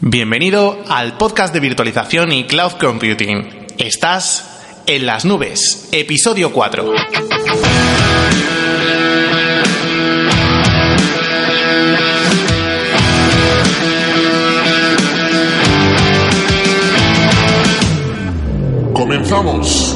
Bienvenido al podcast de virtualización y cloud computing. Estás en las nubes, episodio 4. Comenzamos.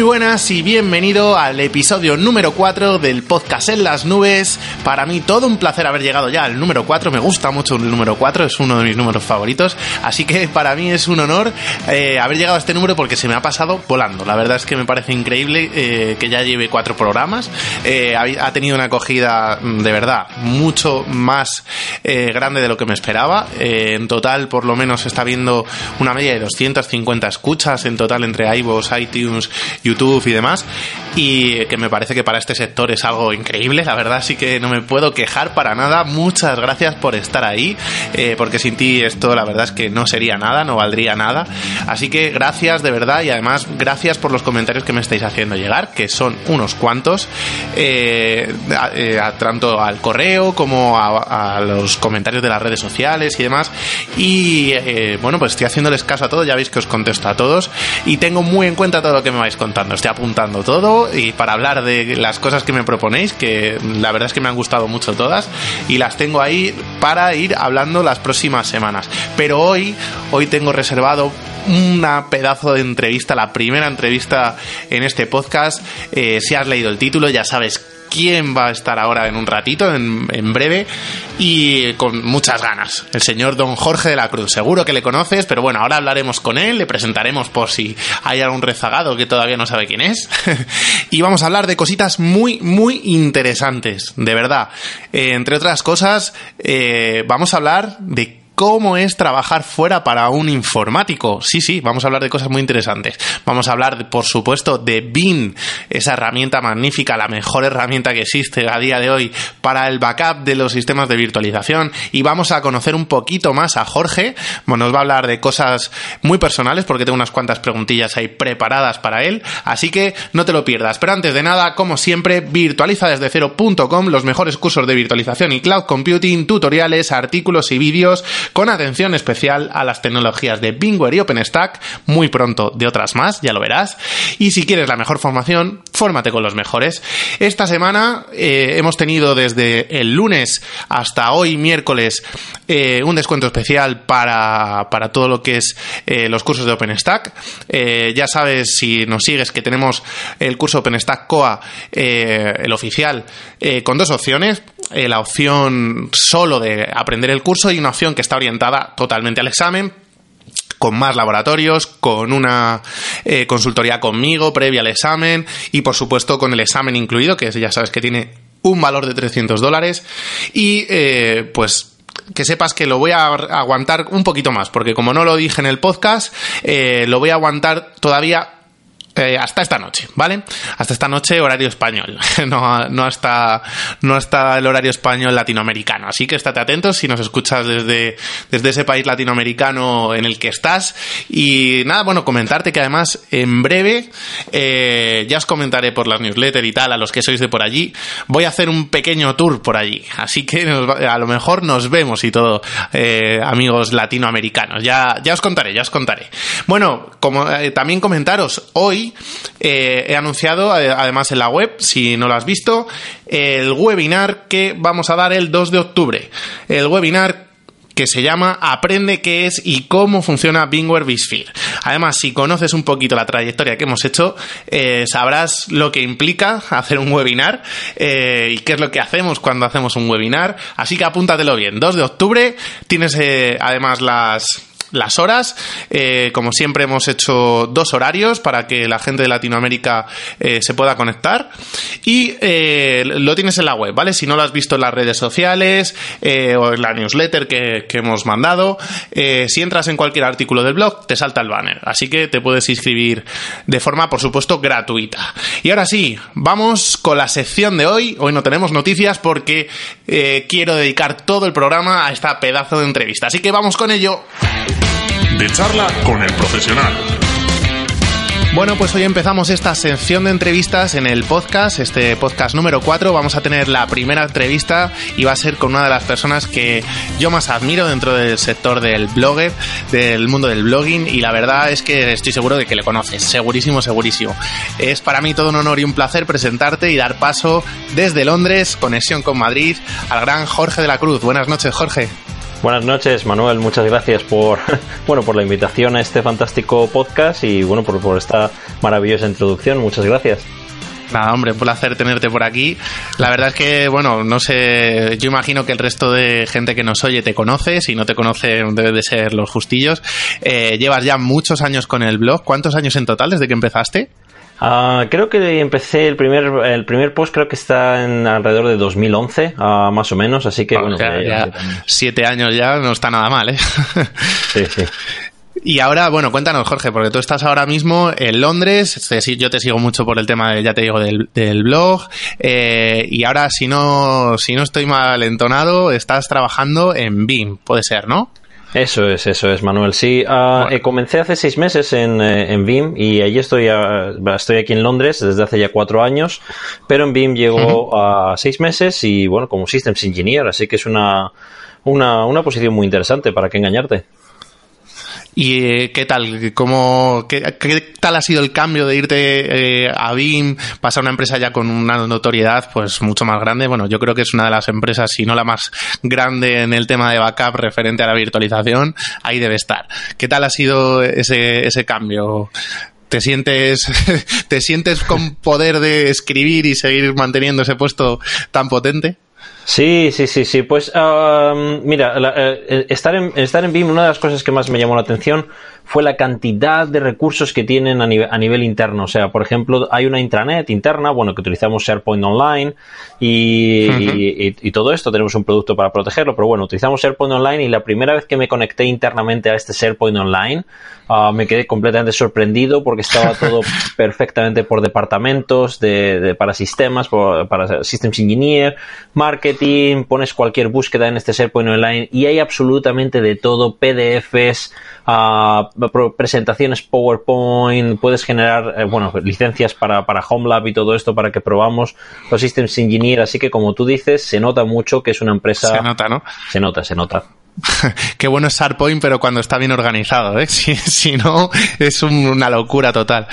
Muy buenas y bienvenido al episodio número 4 del podcast en las nubes. Para mí todo un placer haber llegado ya al número 4. Me gusta mucho el número 4, es uno de mis números favoritos. Así que para mí es un honor eh, haber llegado a este número porque se me ha pasado volando. La verdad es que me parece increíble eh, que ya lleve cuatro programas. Eh, ha, tenido una acogida mm, de verdad mucho más grande de lo que me esperaba. en total por lo menos está viendo una media de 250 escuchas en total entre iVoox, iTunes YouTube y demás. Y que me parece que para este sector es algo increíble, la verdad sí que no me puedo quejar para nada. Muchas gracias por estar ahí, eh, porque sin ti esto la verdad es que no sería nada, no valdría nada. Así que gracias de verdad y además gracias por los comentarios que me estáis haciendo llegar, que son unos cuantos, eh, eh, tanto al correo como a, a, los comentarios de las redes sociales y demás. Y bueno, pues estoy haciéndoles caso a todo, ya veis que os contesto a todos y tengo muy en cuenta todo lo que me vais contando. Estoy apuntando todo y para hablar de las cosas que me proponéis, que la verdad es que me han gustado mucho todas y las tengo ahí para ir hablando las próximas semanas. Pero hoy, hoy tengo reservado una pedazo de entrevista, la primera entrevista en este podcast. Eh, si has leído el título, ya sabes quién va a estar ahora en un ratito, en, breve, y con muchas ganas. El señor don Jorge de la Cruz. Seguro que le conoces, pero bueno, ahora hablaremos con él, le presentaremos por si hay algún rezagado que todavía no sabe quién es. y vamos a hablar de cositas muy, muy interesantes, de verdad. Eh, entre otras cosas, eh, vamos a hablar de cómo es trabajar fuera para un informático. Sí, sí, vamos a hablar de cosas muy interesantes. Vamos a hablar, por supuesto, de BIM, esa herramienta magnífica, la mejor herramienta que existe a día de hoy para el backup de los sistemas de virtualización. Y vamos a conocer un poquito más a Jorge. Bueno, nos va a hablar de cosas muy personales porque tengo unas cuantas preguntillas ahí preparadas para él. Así que no te lo pierdas. Pero antes de nada, como siempre, virtualiza desde cero.com los mejores cursos de virtualización y cloud computing, tutoriales, artículos y vídeos con atención especial a las tecnologías de Bingware y OpenStack, muy pronto de otras más, ya lo verás. Y si quieres la mejor formación, fórmate con los mejores. Esta semana eh, hemos tenido desde el lunes hasta hoy, miércoles, eh, un descuento especial para, para, todo lo que es eh, los cursos de OpenStack. ya sabes, si nos sigues, que tenemos el curso OpenStack COA, el oficial, con dos opciones. la opción solo de aprender el curso y una opción que está orientada totalmente al examen, con más laboratorios, con una eh, consultoría conmigo previa al examen y por supuesto con el examen incluido, que ya sabes que tiene un valor de 300 dólares. Y eh, pues que sepas que lo voy a aguantar un poquito más, porque como no lo dije en el podcast, eh, lo voy a aguantar todavía eh, hasta esta noche, ¿vale? Hasta esta noche horario español, no, no, hasta, no hasta el horario español latinoamericano. Así que estate atentos si nos escuchas desde, desde ese país latinoamericano en el que estás. Y nada, bueno, comentarte que además en breve, eh, ya os comentaré por las newsletters y tal, a los que sois de por allí, voy a hacer un pequeño tour por allí. Así que a lo mejor nos vemos y todo, eh, amigos latinoamericanos. Ya, ya os contaré, ya os contaré. Bueno, como también comentaros, hoy eh, he anunciado, eh, además en la web, si no lo has visto, el webinar que vamos a dar el 2 de octubre. El webinar que se llama Aprende qué es y cómo funciona Bingware Bisphere. Además, si conoces un poquito la trayectoria que hemos hecho, eh, sabrás lo que implica hacer un webinar y qué es lo que hacemos cuando hacemos un webinar. Así que apúntatelo bien. 2 de octubre tienes además las las horas. Eh, como siempre hemos hecho dos horarios para que la gente de Latinoamérica eh, se pueda conectar. Y eh, lo tienes en la web, ¿vale? Si no lo has visto en las redes sociales o en la newsletter que, que hemos mandado, si entras en cualquier artículo del blog, te salta el banner. Así que te puedes inscribir de forma, por supuesto, gratuita. Y ahora sí, vamos con la sección de hoy. Hoy no tenemos noticias porque quiero dedicar todo el programa a esta pedazo de entrevista. Así que vamos con ello de charla con el profesional. Bueno, pues hoy empezamos esta sección de entrevistas en el podcast, este podcast número 4. Vamos a tener la primera entrevista y va a ser con una de las personas que yo más admiro dentro del sector del blogger, del mundo del blogging y la verdad es que estoy seguro de que le conoces, segurísimo, segurísimo. Es para mí todo un honor y un placer presentarte y dar paso desde Londres, conexión con Madrid, al gran Jorge de la Cruz. Buenas noches, Jorge. Buenas noches, Manuel. Muchas gracias por, bueno, por la invitación a este fantástico podcast y bueno, por, por esta maravillosa introducción. Muchas gracias. Nada, hombre, un placer tenerte por aquí. La verdad es que, bueno, no sé, yo imagino que el resto de gente que nos oye te conoce, si no te conoce debe de ser los justillos. Eh, llevas ya muchos años con el blog, ¿cuántos años en total desde que empezaste? Uh, creo que empecé el primer el primer post creo que está en alrededor de 2011 uh, más o menos así que bueno, ya, ya siete años ya no está nada mal eh sí sí y ahora, bueno, cuéntanos, Jorge, porque tú estás ahora mismo en Londres. Yo te sigo mucho por el tema, de, ya te digo, del, del blog. Eh, y ahora, si no, si no estoy mal entonado, estás trabajando en BIM, puede ser, ¿no? Eso es, eso es, Manuel. Sí, uh, comencé hace seis meses en, eh, en BIM y allí estoy, estoy aquí en Londres desde hace ya cuatro años, pero en BIM llego a seis meses y bueno, como Systems Engineer, así que es una, una, una posición muy interesante, para qué engañarte. ¿Y eh, qué tal? ¿Cómo, qué, tal ha sido el cambio de irte eh, a BIM, pasar a una empresa ya con una notoriedad pues mucho más grande? Bueno, yo creo que es una de las empresas, si no la más grande en el tema de backup referente a la virtualización, ahí debe estar. ¿Qué tal ha sido ese, ese cambio? ¿Te sientes, ¿Te sientes con poder de escribir y seguir manteniendo ese puesto tan potente? Sí, sí, sí, sí. Pues mira, eh, estar, en, estar en BIM, una de las cosas que más me llamó la atención fue la cantidad de recursos que tienen a nivel, a nivel, interno. O sea, por ejemplo, hay una intranet interna, bueno, que utilizamos SharePoint Online y, y, todo esto, tenemos un producto para protegerlo, pero bueno, utilizamos SharePoint Online y la primera vez que me conecté internamente a este SharePoint Online, uh, me quedé completamente sorprendido porque estaba todo perfectamente por departamentos, de, de para sistemas, por, para Systems Engineer, Marketing, pones cualquier búsqueda en este SharePoint Online y hay absolutamente de todo, PDFs, uh, presentaciones PowerPoint, puedes generar, eh, bueno, licencias para, para HomeLab y todo esto para que probamos los Systems Engineer, así que como tú dices, se nota mucho que es una empresa... Se nota, ¿no? Se nota, se nota. Qué bueno es SharePoint, pero cuando está bien organizado, ¿eh? Si, si no, es una locura total.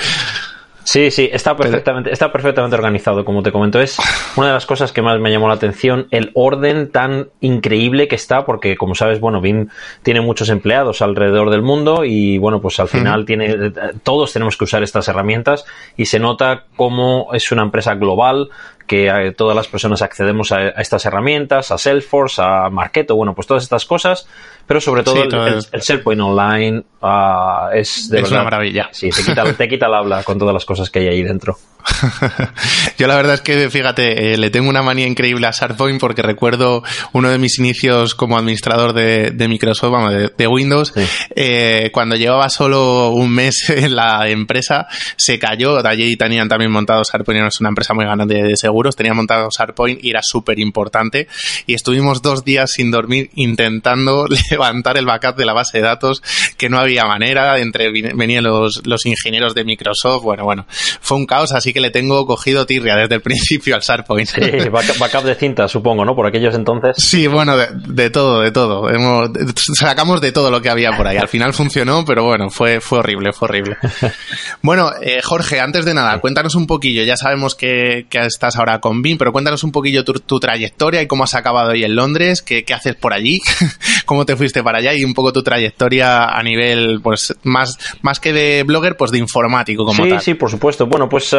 Sí, sí, está perfectamente, está perfectamente organizado, como te comento. Es una de las cosas que más me llamó la atención, el orden tan increíble que está, porque como sabes, bueno, BIM tiene muchos empleados alrededor del mundo y bueno, pues al final tiene, todos tenemos que usar estas herramientas y se nota cómo es una empresa global, que eh, todas las personas accedemos a, estas herramientas, a Salesforce, a Marketo, bueno, pues todas estas cosas, pero sobre todo, el, SharePoint Online uh, es de una maravilla. Sí, te quita, te quita el habla con todas las cosas que hay ahí dentro. Yo la verdad es que, fíjate, eh, le tengo una manía increíble a SharePoint porque recuerdo uno de mis inicios como administrador de, Microsoft, vamos, de, Windows, eh, cuando llevaba solo un mes en la empresa, se cayó, allí tenían también montado SharePoint, es una empresa muy grande de seguros, tenían montado SharePoint y era súper importante y estuvimos dos días sin dormir intentando levantar el backup de la base de datos que no había manera, entre venían los, los ingenieros de Microsoft, bueno, bueno, fue un caos, así que le tengo cogido tirria desde el principio al SharePoint. Sí, backup de cinta, supongo, ¿no? Por aquellos entonces. Sí, bueno, de, todo, de todo. Hemos, sacamos de todo lo que había por ahí. Al final funcionó, pero bueno, fue, fue horrible, fue horrible. Bueno, eh, Jorge, antes de nada, cuéntanos un poquillo. Ya sabemos que, estás ahora ahora con BIM, pero cuéntanos un poquillo tu, trayectoria y cómo has acabado ahí en Londres, qué, qué haces por allí, cómo te fuiste para allá y un poco tu trayectoria a nivel, pues, más, más que de blogger, pues de informático como sí, tal. Sí, por supuesto. Bueno, pues uh,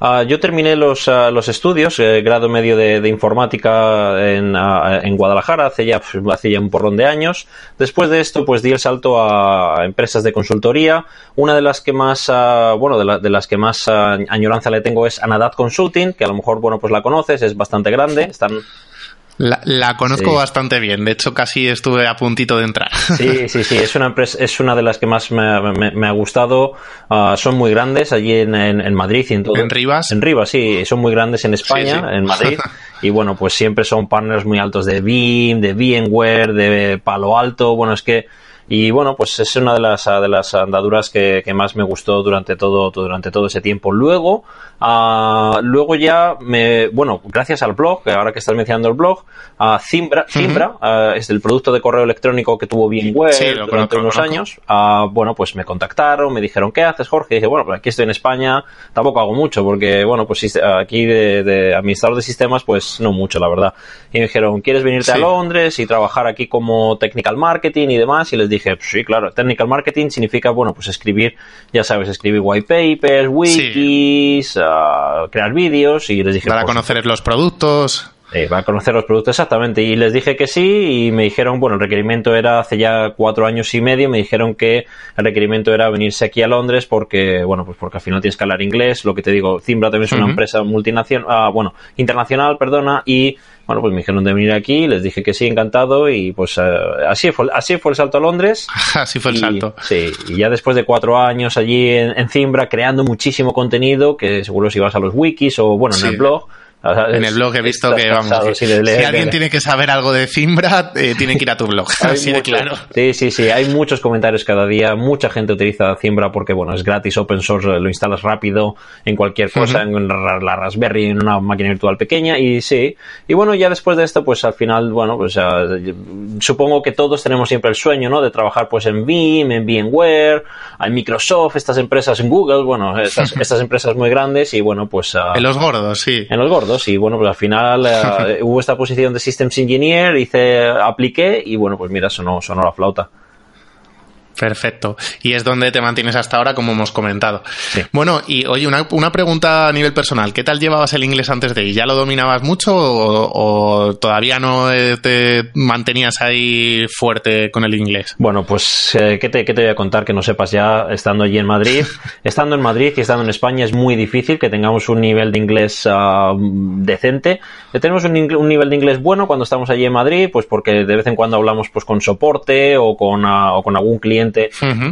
uh, yo terminé los, uh, los estudios, eh, grado medio de, de informática en, en, Guadalajara hace ya, hace ya un porrón de años. Después de esto, pues di el salto a empresas de consultoría. Una de las que más, bueno, de, la, de, las que más añoranza le tengo es Anadat Consulting, que a lo mejor, bueno, pues la conoces, es bastante grande. Están la, conozco bastante bien, de hecho casi estuve a puntito de entrar. Sí, sí, sí, es una empresa, es una de las que más me, ha gustado. Uh, son muy grandes allí en, en, Madrid y en todo. ¿En Rivas? En Rivas, sí, son muy grandes en España, en Madrid. y bueno, pues siempre son partners muy altos de BIM, de VMware, de Palo Alto. Bueno, es que y bueno, pues es una de las, de las andaduras que, que más me gustó durante todo, durante todo ese tiempo. Luego, uh, luego ya me, bueno, gracias al blog, ahora que estás mencionando el blog, uh, Zimbra, uh, es el producto de correo electrónico que tuvo bien web durante unos años. bueno, pues me contactaron, me dijeron, ¿qué haces, Jorge? Y dije, bueno, pues aquí estoy en España, tampoco hago mucho, porque bueno, pues aquí de, de administrador de sistemas, pues no mucho, la verdad. Y me dijeron, ¿quieres venirte a Londres y trabajar aquí como technical marketing y demás? Y les dije, dije, sí, claro, technical marketing significa, bueno, pues escribir, ya sabes, escribir white papers, wikis, ah, crear vídeos y les dije... Para pues, conocer los productos. Eh, para conocer los productos exactamente. Y les dije que sí y me dijeron, bueno, el requerimiento era hace ya cuatro años y medio, me dijeron que el requerimiento era venirse aquí a Londres porque, bueno, pues porque al final tienes que hablar inglés. Lo que te digo, Zimbra también es una empresa multinacional, ah, bueno, internacional, perdona, y bueno, pues me dijeron de venir aquí, les dije que sí, encantado, y pues eh, así, fue, así fue el salto a Londres. así fue el salto. Sí, y ya después de cuatro años allí en, en, Zimbra, creando muchísimo contenido, que seguro si vas a los wikis o, bueno, en el blog, en el blog he visto que, vamos, si, alguien tiene que saber algo de Zimbra, eh, tiene que ir a tu blog. Así de claro. Sí, sí, sí. Hay muchos comentarios cada día. Mucha gente utiliza Zimbra porque, bueno, es gratis, open source, lo instalas rápido en cualquier cosa, en la Raspberry, en una máquina virtual pequeña. Y sí. Y bueno, ya después de esto, pues al final, bueno, pues supongo que todos tenemos siempre el sueño, ¿no? De trabajar pues en Vim, en VMware, en Microsoft, estas empresas en Google, bueno, estas, estas empresas muy grandes y bueno, pues... Ah, en los gordos, sí. En los gordos y bueno, pues al final eh, hubo esta posición de Systems Engineer, hice, apliqué y bueno, pues mira, sonó, sonó la flauta. Perfecto. Y es donde te mantienes hasta ahora, como hemos comentado. Bueno, y oye, una, una, pregunta a nivel personal. ¿Qué tal llevabas el inglés antes de ir? ¿Ya lo dominabas mucho o, todavía no eh, te mantenías ahí fuerte con el inglés? Bueno, pues, eh, ¿qué, te, ¿qué, te, voy a contar que no sepas ya estando allí en Madrid? estando en Madrid y estando en España es muy difícil que tengamos un nivel de inglés uh, decente. Tenemos un, un, nivel de inglés bueno cuando estamos allí en Madrid, pues porque de vez en cuando hablamos pues con soporte o con, uh, o con algún cliente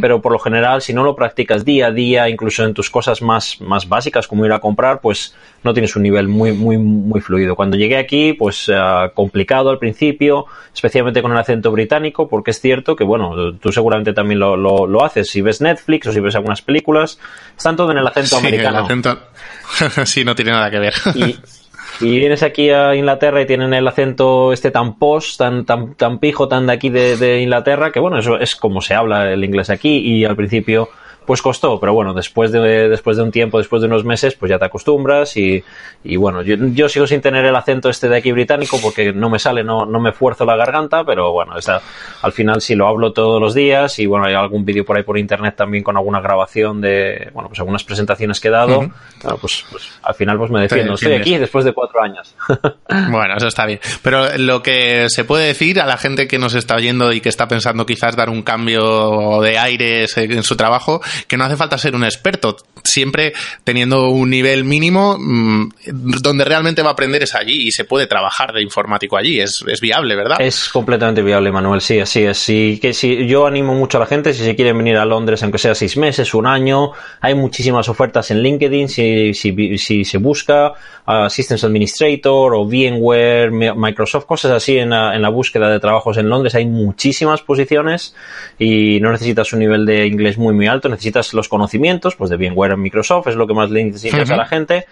pero por lo general, si no lo practicas día a día, incluso en tus cosas más, más básicas, como ir a comprar, pues no tienes un nivel muy, muy, muy fluido. Cuando llegué aquí, pues uh, complicado al principio, especialmente con el acento británico, porque es cierto que, bueno, tú seguramente también lo, lo, haces. Si ves Netflix o si ves algunas películas, están todo en el acento americano. El acento... sí, no tiene nada que ver. y, y vienes aquí a Inglaterra y tienen el acento este tan post, tan, tan, tan pijo, tan de aquí de Inglaterra, que bueno, eso es como se habla el inglés aquí y al principio pues costó, pero bueno, después de, después de un tiempo, después de unos meses, pues ya te acostumbras y, y bueno, yo, yo, sigo sin tener el acento este de aquí británico porque no me sale, no, no me fuerzo la garganta, pero bueno, está, al final sí lo hablo todos los días y bueno, hay algún vídeo por ahí por internet también con alguna grabación de, bueno, pues algunas presentaciones que he dado, pues, pues, al final pues me defiendo, estoy aquí después de cuatro años. bueno, eso está bien, pero lo que se puede decir a la gente que nos está oyendo y que está pensando quizás dar un cambio de aires en su trabajo, que no hace falta ser un experto, siempre teniendo un nivel mínimo mm, donde realmente va a aprender es allí y se puede trabajar de informático allí, es, es viable, ¿verdad? Es completamente viable, Manuel, sí, así es. Sí, que si, yo animo mucho a la gente, si se quieren venir a Londres, aunque sea seis meses, un año, hay muchísimas ofertas en LinkedIn, si, si, si se busca uh, Systems Administrator o VMware, Microsoft, cosas así en la, en la búsqueda de trabajos en Londres, hay muchísimas posiciones y no necesitas un nivel de inglés muy muy alto, necesitas los conocimientos, pues de VMware en Microsoft, es lo que más le interesa a la gente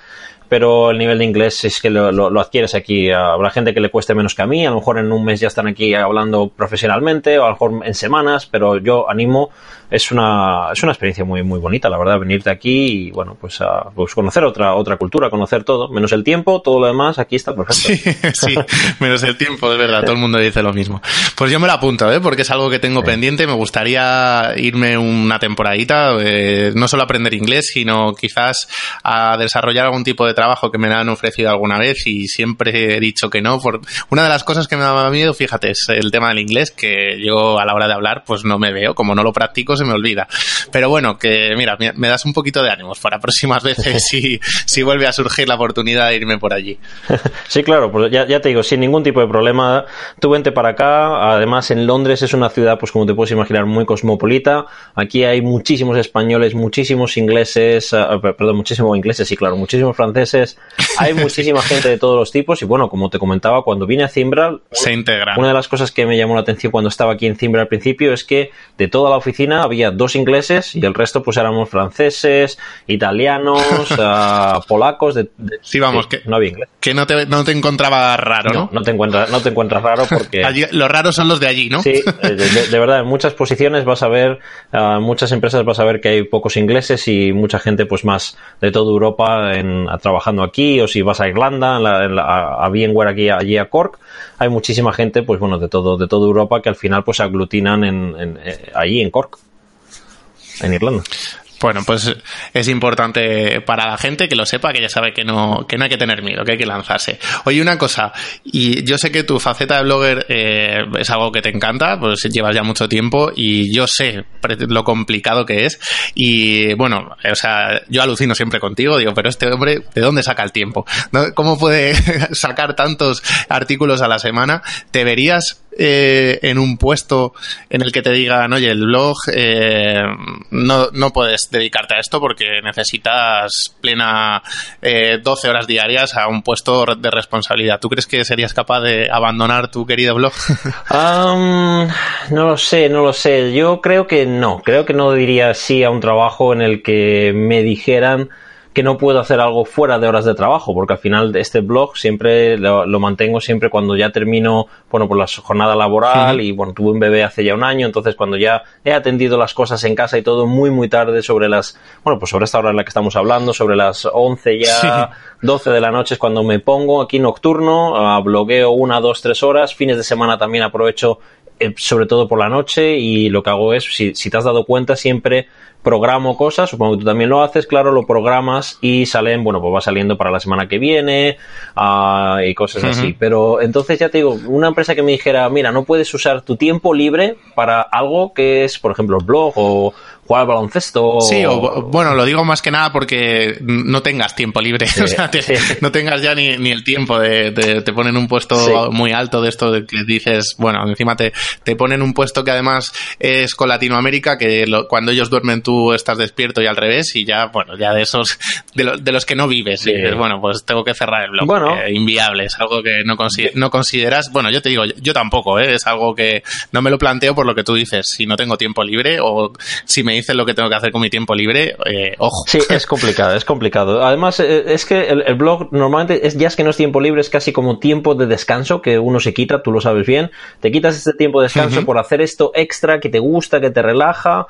pero el nivel de inglés es que lo, lo, adquieres aquí. Habrá gente que le cueste menos que a mí, a lo mejor en un mes ya están aquí hablando profesionalmente, o a lo mejor en semanas, pero yo animo es una, es una experiencia muy, muy bonita, la verdad, venirte aquí y, bueno, pues, a, pues conocer otra, otra cultura, conocer todo, menos el tiempo, todo lo demás, aquí está perfecto. Sí, sí, menos el tiempo, es verdad, todo el mundo dice lo mismo. Pues yo me lo apunto, ¿eh? porque es algo que tengo pendiente, me gustaría irme una temporadita, eh, no solo aprender inglés, sino quizás a desarrollar algún tipo de trabajo que me han ofrecido alguna vez y siempre he dicho que no. Por... Una de las cosas que me daba miedo, fíjate, es el tema del inglés, que yo a la hora de hablar, pues no me veo, como no lo practico, me olvida. Pero bueno, que mira, me das un poquito de ánimos para próximas veces si, si vuelve a surgir la oportunidad de irme por allí. Sí, claro, pues ya, te digo, sin ningún tipo de problema, tú vente para acá. Además, en Londres es una ciudad, pues como te puedes imaginar, muy cosmopolita. Aquí hay muchísimos españoles, muchísimos ingleses, ah, perdón, muchísimos ingleses, sí, claro, muchísimos franceses. Hay muchísima gente de todos los tipos y bueno, como te comentaba, cuando vine a Zimbral, se integra. Una de las cosas que me llamó la atención cuando estaba aquí en Zimbral al principio es que de toda la oficina había dos ingleses y el resto pues éramos franceses, italianos, uh, polacos. De, sí, vamos, que no había inglés. Que no te, no te encontraba raro, ¿no? No, te encuentras, no te encuentras raro porque... los raros son los de allí, ¿no? Sí, de, verdad, en muchas posiciones vas a ver, uh, muchas empresas vas a ver que hay pocos ingleses y mucha gente pues más de toda Europa en, trabajando aquí o si vas a Irlanda, a, VMware aquí, allí a Cork, hay muchísima gente pues bueno de todo, de toda Europa que al final pues aglutinan en, en, eh, allí en Cork en Irlanda. Bueno, pues es importante para la gente que lo sepa, que ya sabe que no, que no hay que tener miedo, que hay que lanzarse. Oye, una cosa, y yo sé que tu faceta de blogger eh, es algo que te encanta, pues llevas ya mucho tiempo y yo sé lo complicado que es. Y bueno, o sea, yo alucino siempre contigo, digo, pero este hombre, ¿de dónde saca el tiempo? ¿Cómo puede sacar tantos artículos a la semana? ¿Te verías eh, en un puesto en el que te digan, oye, el blog eh, no, no puedes dedicarte a esto porque necesitas plena eh, 12 horas diarias a un puesto de responsabilidad. ¿Tú crees que serías capaz de abandonar tu querido blog? no lo sé, no lo sé. Yo creo que no. Creo que no diría sí a un trabajo en el que me dijeran que no puedo hacer algo fuera de horas de trabajo, porque al final este blog siempre lo, mantengo siempre cuando ya termino, bueno, por la jornada laboral y bueno, tuve un bebé hace ya un año, entonces cuando ya he atendido las cosas en casa y todo muy, muy tarde sobre las, bueno, pues sobre esta hora en la que estamos hablando, sobre las 11 ya, 12 de la noche es cuando me pongo aquí nocturno, a blogueo una, dos, tres horas, fines de semana también aprovecho eh, sobre todo por la noche y lo que hago es, si, si te has dado cuenta, siempre programo cosas, supongo que tú también lo haces, claro, lo programas y salen, bueno, pues va saliendo para la semana que viene uh, y cosas así. Pero entonces ya te digo, una empresa que me dijera, mira, no puedes usar tu tiempo libre para algo que es, por ejemplo, blog o, jugar al baloncesto. Sí, o, bueno, lo digo más que nada porque no tengas tiempo libre, o sea, no tengas ya ni, ni el tiempo de, te ponen un puesto muy alto de esto de que dices, bueno, encima te, te ponen un puesto que además es con Latinoamérica, que cuando ellos duermen tú estás despierto y al revés, y ya, bueno, ya de esos, de, de los que no vives, y dices, bueno, pues tengo que cerrar el blog, bueno. inviable, es algo que no, no consideras, bueno, yo te digo, yo, tampoco, ¿eh? es algo que no me lo planteo por lo que tú dices, si no tengo tiempo libre o si me dicen lo que tengo que hacer con mi tiempo libre, eh, ojo. Sí, es complicado, es complicado. Además, eh, es que el, blog normalmente es, ya es que no es tiempo libre, es casi como tiempo de descanso que uno se quita, tú lo sabes bien. Te quitas este tiempo de descanso por hacer esto extra que te gusta, que te relaja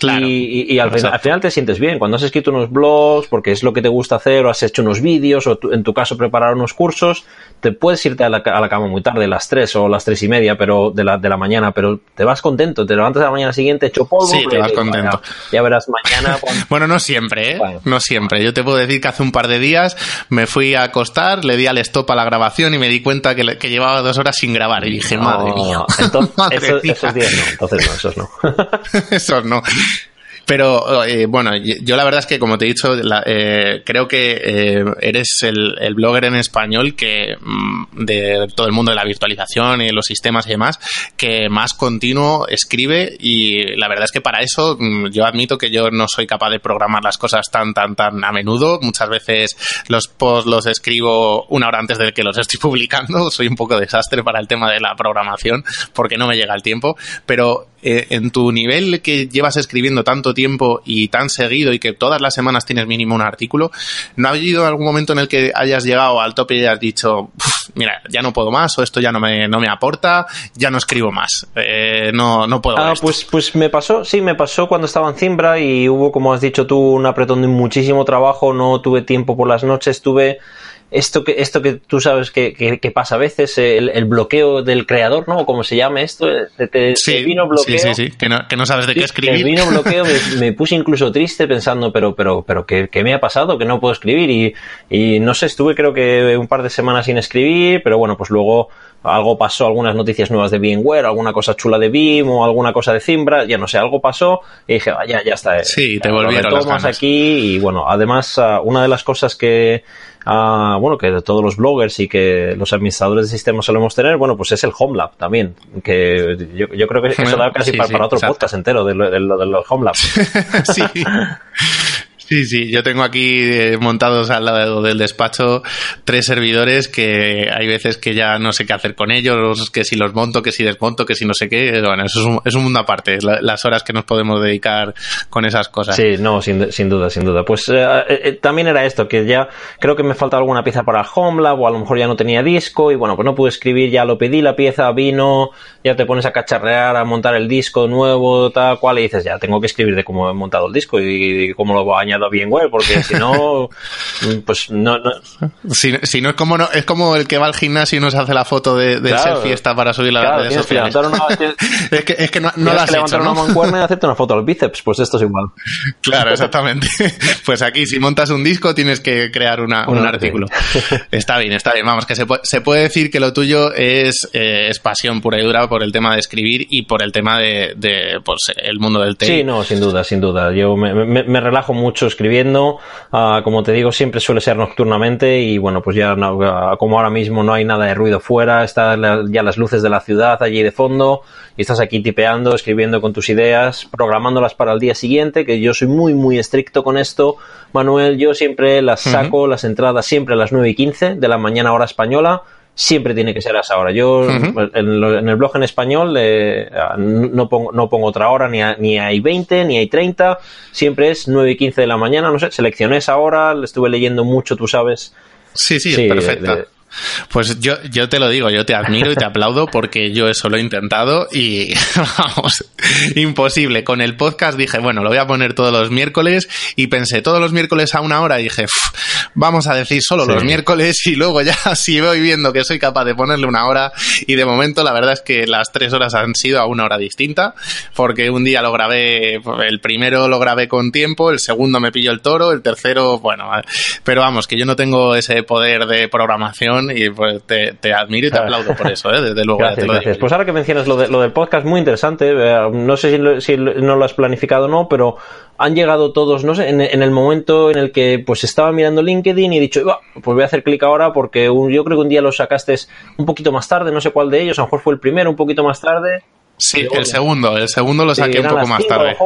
y, al, final, te sientes bien. Cuando has escrito unos blogs, porque es lo que te gusta hacer, o has hecho unos vídeos, o en tu caso preparar unos cursos, te puedes irte a la, cama muy tarde, las 3 o las 3 y media pero de la, de la mañana, pero te vas contento, te levantas a la mañana siguiente hecho polvo. Sí, te vas contento. Ya, verás mañana. bueno, no siempre, ¿eh? No siempre. Yo te puedo decir que hace un par de días me fui a acostar, le di al stop a la grabación y me di cuenta que, que llevaba dos horas sin grabar. Y dije, madre mía. Entonces, esos días no. Entonces no, esos no. esos no. Pero eh, bueno, yo la verdad es que, como te he dicho, eh, creo que eh, eres el, blogger en español que mm, de todo el mundo de la virtualización y los sistemas y demás, que más continuo escribe y la verdad es que para eso mm, yo admito que yo no soy capaz de programar las cosas tan, tan, tan a menudo. Muchas veces los posts los escribo una hora antes de que los estoy publicando. Soy un poco desastre para el tema de la programación porque no me llega el tiempo. Pero en tu nivel que llevas escribiendo tanto tiempo y tan seguido y que todas las semanas tienes mínimo un artículo, ¿no ha habido algún momento en el que hayas llegado al tope y hayas dicho, mira, ya no puedo más o esto ya no me, no me aporta, ya no escribo más, eh, no, no puedo. Ah, pues, pues me pasó, sí, me pasó cuando estaba en Zimbra y hubo, como has dicho tú, un apretón de muchísimo trabajo, no tuve tiempo por las noches, tuve esto que, esto que tú sabes que, que, pasa a veces, el, bloqueo del creador, ¿no? Como se llama esto, te, sí, vino bloqueo. Sí, sí, sí, que no, que no sabes de qué escribir. El vino bloqueo me, puse incluso triste pensando, pero, pero, pero, ¿qué, ¿qué, me ha pasado? Que no puedo escribir y, y no sé, estuve creo que un par de semanas sin escribir, pero bueno, pues luego algo pasó, algunas noticias nuevas de VMware, alguna cosa chula de Vim o alguna cosa de Zimbra, ya no sé, algo pasó y dije, vaya, ya está. Eh, sí, te volvieron las ganas. aquí y bueno, además ah, una de las cosas que ah, bueno, que todos los bloggers y que los administradores de sistemas solemos tener, bueno, pues es el Homelab también, que yo, creo que eso da casi para, otro podcast entero de, de, de los sí. Sí, sí, yo tengo aquí eh, montados al lado del despacho tres servidores que hay veces que ya no sé qué hacer con ellos, que si los monto, que si desmonto, que si no sé qué. Bueno, eso es un, es un mundo aparte, las horas que nos podemos dedicar con esas cosas. Sí, no, sin, duda, sin duda. Pues eh, eh, también era esto, que ya creo que me falta alguna pieza para HomeLab o a lo mejor ya no tenía disco y bueno, pues no pude escribir, ya lo pedí, la pieza vino, ya te pones a cacharrear, a montar el disco nuevo, tal cual, y dices, ya tengo que escribir de cómo he montado el disco y, cómo lo voy a añadir bien web, porque si no, pues no. Si, si, no es como no, es como el que va al gimnasio y no se hace la foto de, de claro, fiesta para subir la claro, redes sociales. es que, es que no, no la has levantar hecho, una mancuerna y hacerte una foto al bíceps, pues esto es igual. Claro, exactamente. pues aquí, si montas un disco, tienes que crear una, un artículo. Está bien, está bien. Vamos, que se puede, se puede decir que lo tuyo es, eh, es pasión pura y dura por el tema de escribir y por el tema de, de pues, el mundo del tema. Sí, no, sin duda, sin duda. Yo me, me, me relajo mucho escribiendo. Ah, como te digo, siempre suele ser nocturnamente y bueno, pues ya como ahora mismo no hay nada de ruido fuera, están ya las luces de la ciudad allí de fondo y estás aquí tipeando, escribiendo con tus ideas, programándolas para el día siguiente, que yo soy muy, muy estricto con esto. Manuel, yo siempre las saco, las entradas siempre a las 9 y 15 de la mañana hora española siempre tiene que ser a esa hora. Yo en, el blog en español eh, no, pongo, no pongo otra hora, ni, ni hay 20, ni hay 30, siempre es 9 y 15 de la mañana, no sé, seleccioné esa hora, le estuve leyendo mucho, tú sabes. Sí, sí, es perfecta. Pues yo, yo te lo digo, yo te admiro y te aplaudo porque yo eso lo he intentado y vamos, imposible. Con el podcast dije, bueno, lo voy a poner todos los miércoles y pensé todos los miércoles a una hora y dije, vamos a decir solo los miércoles y luego ya si voy viendo que soy capaz de ponerle una hora y de momento la verdad es que las tres horas han sido a una hora distinta porque un día lo grabé, el primero lo grabé con tiempo, el segundo me pilló el toro, el tercero, bueno, pero vamos, que yo no tengo ese poder de programación y pues te, admiro y te aplaudo por eso, ¿eh? desde luego. Gracias, Pues ahora que mencionas lo, de, lo del podcast, muy interesante. Eh, no sé si, no lo has planificado o no, pero han llegado todos, no sé, en, el momento en el que pues estaba mirando LinkedIn y he dicho, pues voy a hacer clic ahora porque yo creo que un día lo sacaste un poquito más tarde, no sé cuál de ellos, a lo mejor fue el primero, un poquito más tarde. Sí, el segundo, el segundo lo saqué un poco más tarde.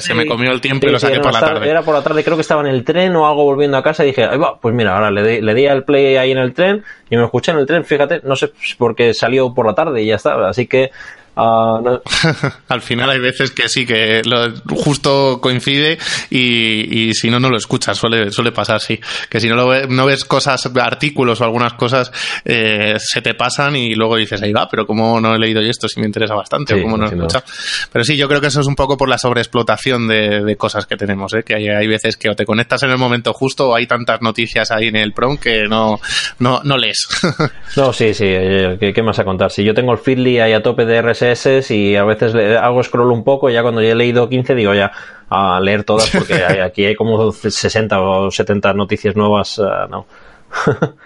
se me comió el tiempo y lo saqué por la tarde. Era por la tarde, creo que estaba en el tren o algo volviendo a casa y dije, va, pues mira, ahora le di, le di al play ahí en el tren y me escuché en el tren, fíjate, no sé, porque salió por la tarde y ya está. Así que Ah, Al final hay veces que sí, que lo, justo coincide y, si no, no lo escuchas. Suele, suele pasar, sí. Que si no, lo no ves cosas, artículos o algunas cosas, eh, se te pasan y luego dices, ahí va, pero como no he leído yo esto si me interesa bastante o cómo no he escuchado. Pero sí, yo creo que eso es un poco por la sobreexplotación de, cosas que tenemos, ¿eh? que hay, hay, veces que o te conectas en el momento justo o hay tantas noticias ahí en el prom que no, no, no lees. no, sí, sí, eh, ¿qué, ¿qué, más a contar? Si yo tengo el Feedly ahí a tope de RSS y a veces hago scroll un poco y ya cuando ya he leído 15 digo ya a leer todas porque aquí hay como 60 o 70 noticias nuevas, eh, no.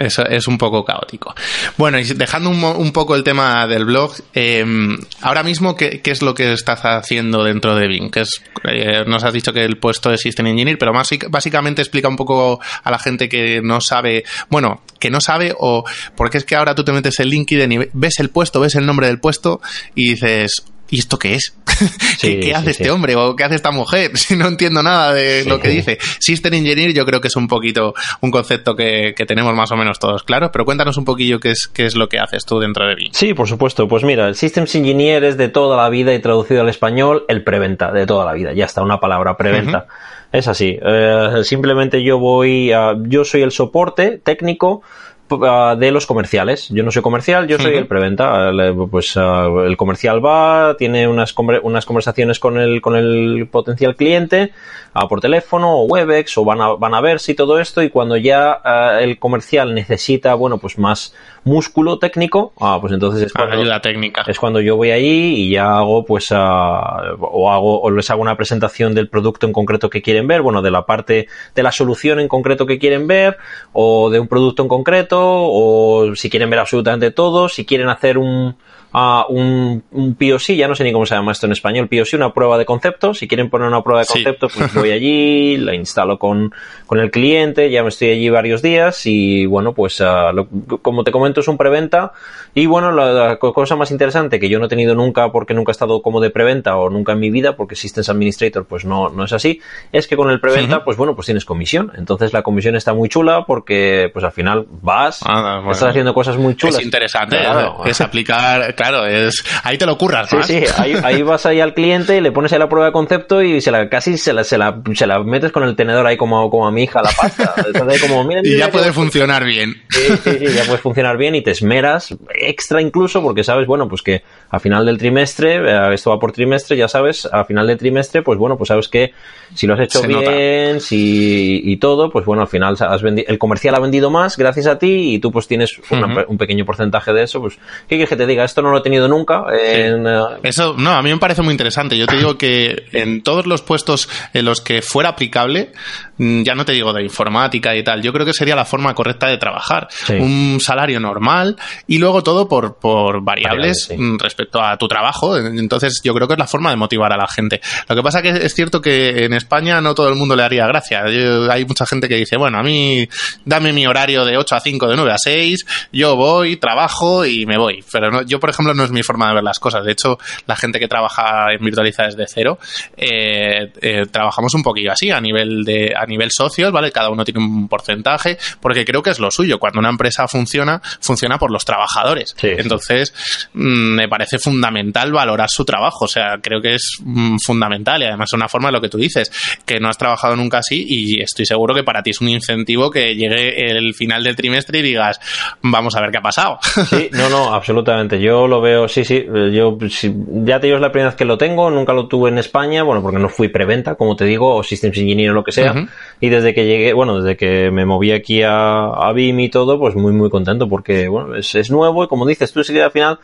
Es, es, un poco caótico. Bueno, y dejando un, poco el tema del blog, eh, ahora mismo, ¿qué, ¿qué, es lo que estás haciendo dentro de Bing? Que es, eh, nos has dicho que el puesto es System Engineer, pero más, básicamente explica un poco a la gente que no sabe, bueno, que no sabe o porque es que ahora tú te metes en LinkedIn y ves el puesto, ves el nombre del puesto y dices, ¿y esto qué es? ¿Qué, hace este hombre o qué hace esta mujer? Si no entiendo nada de lo que dice. System Engineer yo creo que es un poquito un concepto que, tenemos más o menos todos claros, pero cuéntanos un poquillo qué es, qué es lo que haces tú dentro de BIM. Sí, por supuesto. Pues mira, el Systems Engineer es de toda la vida y traducido al español el preventa, de toda la vida. Ya está una palabra preventa. Es así. Eh, simplemente yo voy a, yo soy el soporte técnico Ah, de los comerciales. Yo no soy comercial, yo soy el preventa. Pues ah, el comercial va, tiene unas, unas conversaciones con el, con el potencial cliente ah, por teléfono o Webex o van a, van a ver si todo esto y cuando ya el comercial necesita, bueno, pues más músculo técnico, pues entonces es cuando, ayuda técnica. es cuando yo voy ahí y ya hago, pues, o hago, o les hago una presentación del producto en concreto que quieren ver, bueno, de la parte de la solución en concreto que quieren ver o de un producto en concreto o si quieren ver absolutamente todo, si quieren hacer un, a un, un POC, ya no sé ni cómo se llama esto en español, POC, una prueba de concepto. Si quieren poner una prueba de concepto, pues voy allí, la instalo con, con, el cliente, ya me estoy allí varios días y bueno, pues uh, lo, como te comento es un preventa y bueno, la, la, cosa más interesante que yo no he tenido nunca porque nunca he estado como de preventa o nunca en mi vida porque Systems Administrator pues no, no es así, es que con el preventa pues bueno, pues tienes comisión. Entonces la comisión está muy chula porque pues al final vas, ah, bueno. estás haciendo cosas muy chulas. Es interesante, claro. es, es aplicar claro, es ahí te lo curras más. Sí, sí, ahí, ahí, vas ahí al cliente y le pones ahí la prueba de concepto y se la, casi se la, se la, se la metes con el tenedor ahí como, como a mi hija la pasta. Como, mira, mira, y ya puede funcionar bien. Sí, sí, sí, ya puede funcionar bien y te esmeras, extra incluso, porque sabes, bueno, pues que a final del trimestre, eh, esto va por trimestre, ya sabes, a final del trimestre, pues bueno, pues sabes que si lo has hecho se bien, si, y todo, pues bueno, al final has el comercial ha vendido más gracias a ti y tú pues tienes una, uh -huh. un pequeño porcentaje de eso, pues, ¿qué quieres que te diga? Esto no lo he tenido nunca. En, sí. Eso, no, a mí me parece muy interesante. Yo te digo que en todos los puestos en los que fuera aplicable, ya no te digo de informática y tal, yo creo que sería la forma correcta de trabajar. Sí. Un salario normal y luego todo por, por variables, variables sí. Mm, respecto a tu trabajo. Entonces yo creo que es la forma de motivar a la gente. Lo que pasa que es cierto que en España no todo el mundo le haría gracia. Yo, hay mucha gente que dice, bueno, a mí dame mi horario de 8 a 5, de 9 a 6, yo voy, trabajo y me voy. Pero no, yo, por ejemplo, no es mi forma de ver las cosas. De hecho, la gente que trabaja en Virtualiza desde cero, eh, eh, trabajamos un poquillo así, a nivel de, a nivel socios, ¿vale? Cada uno tiene un porcentaje, porque creo que es lo suyo. Cuando una empresa funciona, funciona por los trabajadores. Sí, Entonces, sí. Mmm, me parece fundamental valorar su trabajo. O sea, creo que es mmm, fundamental y además es una forma de lo que tú dices, que no has trabajado nunca así y estoy seguro que para ti es un incentivo que llegue el final del trimestre y digas, vamos a ver qué ha pasado. Sí, no, no, absolutamente. Yo lo veo, sí, sí, yo sí, ya te digo, es la primera vez que lo tengo, nunca lo tuve en España, bueno, porque no fui preventa, como te digo, o Systems Engineer o lo que sea, uh -huh. Y desde que llegué, bueno, desde que me moví aquí a, a BIM y todo, pues muy, muy contento, porque, bueno, es, es nuevo y como dices tú, sí que al final,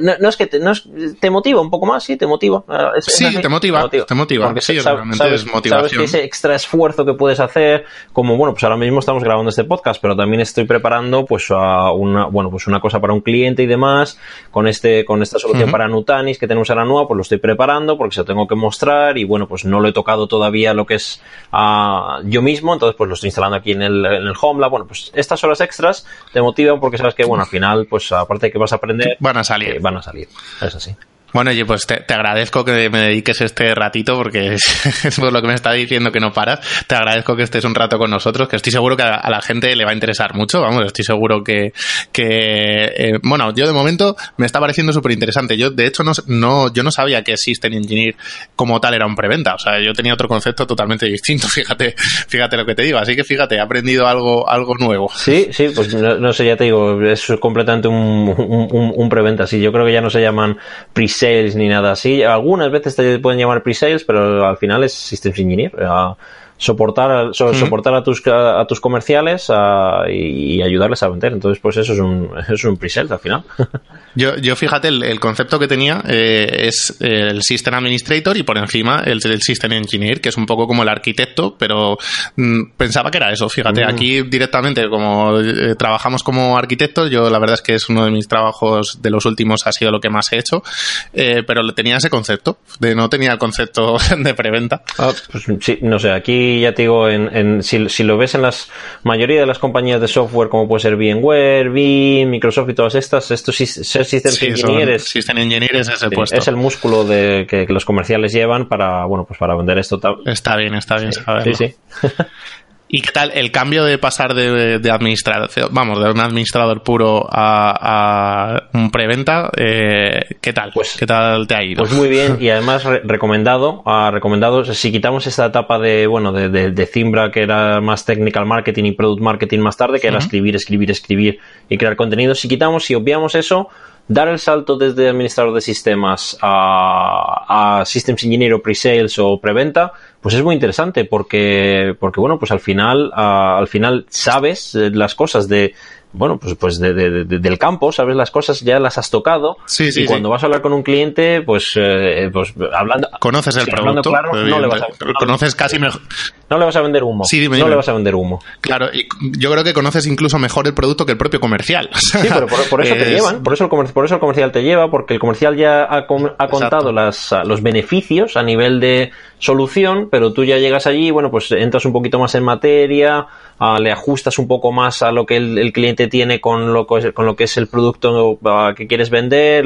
no, no es que te, no es, te motiva un poco más, sí, te motiva. Es, sí, te, motiva, te motiva, te motiva, porque sí, sabes, realmente sabes, es motivación. Sabes que ese extra esfuerzo que puedes hacer, como, bueno, pues ahora mismo estamos grabando este podcast, pero también estoy preparando, pues, a una, bueno, pues una cosa para un cliente y demás, con este, con esta solución uh -huh. para Nutanis que tenemos ahora nueva, pues lo estoy preparando porque se lo tengo que mostrar y bueno, pues no lo he tocado todavía lo que es uh, yo mismo, entonces pues lo estoy instalando aquí en el, en el HomeLab. Bueno, pues estas horas extras te motivan porque sabes que, bueno, al final, pues aparte de que vas a aprender, van a salir. Eh, van a salir. Es así. Bueno, oye, pues te, agradezco que me dediques este ratito porque es, por lo que me está diciendo que no paras. Te agradezco que estés un rato con nosotros, que estoy seguro que a, la gente le va a interesar mucho. Vamos, estoy seguro que, que eh, bueno, yo de momento me está pareciendo súper interesante. Yo, de hecho, no, no, yo no sabía que System Engineer como tal era un preventa. O sea, yo tenía otro concepto totalmente distinto. Fíjate, fíjate lo que te digo. Así que fíjate, he aprendido algo, algo nuevo. Sí, sí, pues no, sé, ya te digo, es completamente un, un, un preventa. Sí, yo creo que ya no se llaman pre pre-sales ni nada así. Algunas veces te pueden llamar pre-sales, pero al final es Systems Engineer. Soportar, so, mm. soportar a tus, a, a tus comerciales uh, y, y, ayudarles a vender. Entonces, pues eso es un, eso es un pre-sales al final. yo, yo fíjate, el, el, concepto que tenía eh, es el System Administrator y por encima el, el, System Engineer, que es un poco como el arquitecto, pero mm, pensaba que era eso. Fíjate, mm. aquí directamente, como eh, trabajamos como arquitectos, yo la verdad es que es uno de mis trabajos de los últimos, ha sido lo que más he hecho, eh, pero tenía ese concepto, de no tenía el concepto de preventa. Ah, pues, sí, no sé, aquí aquí, ya te digo, en, si, lo ves en la mayoría de las compañías de software, como puede ser VMware, Veeam, Microsoft y todas estas, estos ser System Engineers, System Engineers es el Es el músculo de, que, los comerciales llevan para, bueno, pues para vender esto. Está bien, está bien saberlo. Sí, sí. ¿Y qué tal el cambio de pasar de, administrador, vamos, de un administrador puro a, un preventa? Eh, ¿Qué tal? Pues, ¿Qué tal te ha ido? Pues muy bien y además recomendado, uh, recomendado, si quitamos esta etapa de, bueno, de, de, Zimbra que era más technical marketing y product marketing más tarde, que era escribir, escribir, escribir y crear contenido, si quitamos, si obviamos eso, dar el salto desde administrador de sistemas a, a Systems Engineer o Pre-Sales o Preventa, pues es muy interesante porque, porque bueno, pues al final, al final sabes eh, las cosas de, bueno, pues, pues del campo, sabes las cosas, ya las has tocado. Sí, sí, y cuando vas a hablar con un cliente, pues, eh, pues hablando. Conoces el producto. Claro, no le vas a, conoces casi mejor. No le vas a vender humo. Sí, no le vas a vender humo. Claro, y yo creo que conoces incluso mejor el producto que el propio comercial. sí, pero por, eso te llevan, por eso, el por eso el comercial te lleva, porque el comercial ya ha, ha contado las, los beneficios a nivel de solución, pero tú ya llegas allí, bueno, pues entras un poquito más en materia, ah, le ajustas un poco más a lo que el, cliente tiene con lo, con lo que es el producto ah, que quieres vender,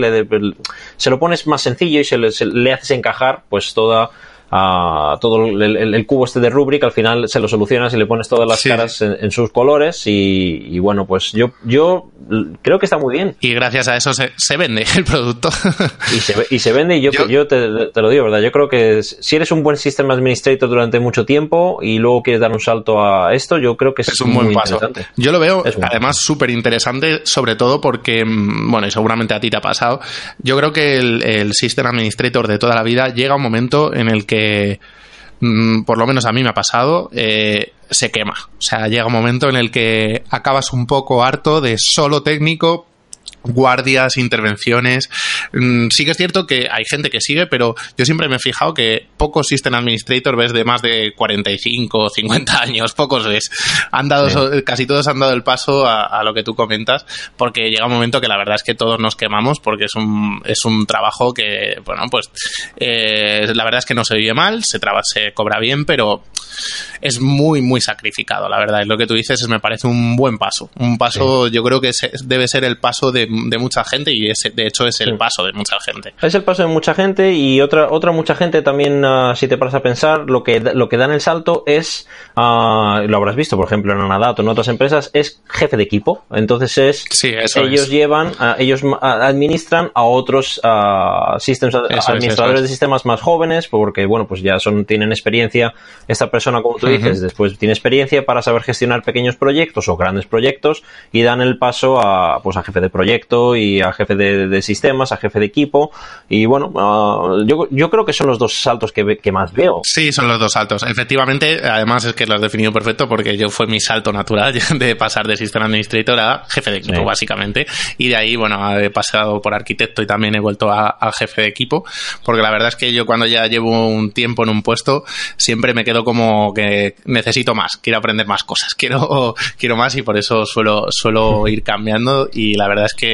se lo pones más sencillo y se le haces encajar pues toda a todo el, cubo este de Rubrik, al final se lo solucionas y le pones todas las caras en, sus colores y, bueno, pues yo, yo creo que está muy bien. Y gracias a eso se, vende el producto. y, se, y se vende y yo, yo, te, lo digo, ¿verdad? Yo creo que si eres un buen System Administrator durante mucho tiempo y luego quieres dar un salto a esto, yo creo que es, un buen paso. Yo lo veo además súper interesante, sobre todo porque, mm, bueno, y seguramente a ti te ha pasado, yo creo que el, el System Administrator de toda la vida llega un momento en el que Mm, por lo menos a mí me ha pasado, eh, se quema. O sea, llega un momento en el que acabas un poco harto de solo técnico guardias, intervenciones. Mm, sí que es cierto que hay gente que sigue, pero yo siempre me he fijado que pocos System Administrator ves de más de 45 o 50 años, pocos ves. Han dado, casi todos han dado el paso a, lo que tú comentas, porque llega un momento que la verdad es que todos nos quemamos, porque es un, es un trabajo que, bueno, pues eh, la verdad es que no se vive mal, se, se cobra bien, pero es muy, muy sacrificado, la verdad. Es lo que tú dices, es, me parece un buen paso. Un paso, yo creo que debe ser el paso de, mucha gente y de hecho es el paso de mucha gente. Es el paso de mucha gente y otra, otra mucha gente también, ah, si te paras a pensar, lo que, lo que dan el salto es, uh, lo habrás visto, por ejemplo, en Anadat o en otras empresas, es jefe de equipo. Entonces es, sí, ellos llevan, uh, ellos administran a otros sistemas, administradores de sistemas más jóvenes, porque bueno, pues ya son, tienen experiencia. Esta persona, como tú dices, después tiene experiencia para saber gestionar pequeños proyectos o grandes proyectos y dan el paso a, pues a jefe de proyecto y a jefe de, sistemas, a jefe de equipo. Y bueno, ah, yo, yo creo que son los dos saltos que, que más veo. Sí, son los dos saltos. Efectivamente, además es que lo has definido perfecto porque yo fue mi salto natural de pasar de sistema administrator a jefe de equipo, básicamente. Y de ahí, bueno, he pasado por arquitecto y también he vuelto a, a jefe de equipo. Porque la verdad es que yo cuando ya llevo un tiempo en un puesto, siempre me quedo como que necesito más, quiero aprender más cosas, quiero, quiero más y por eso suelo, suelo ir cambiando y la verdad es que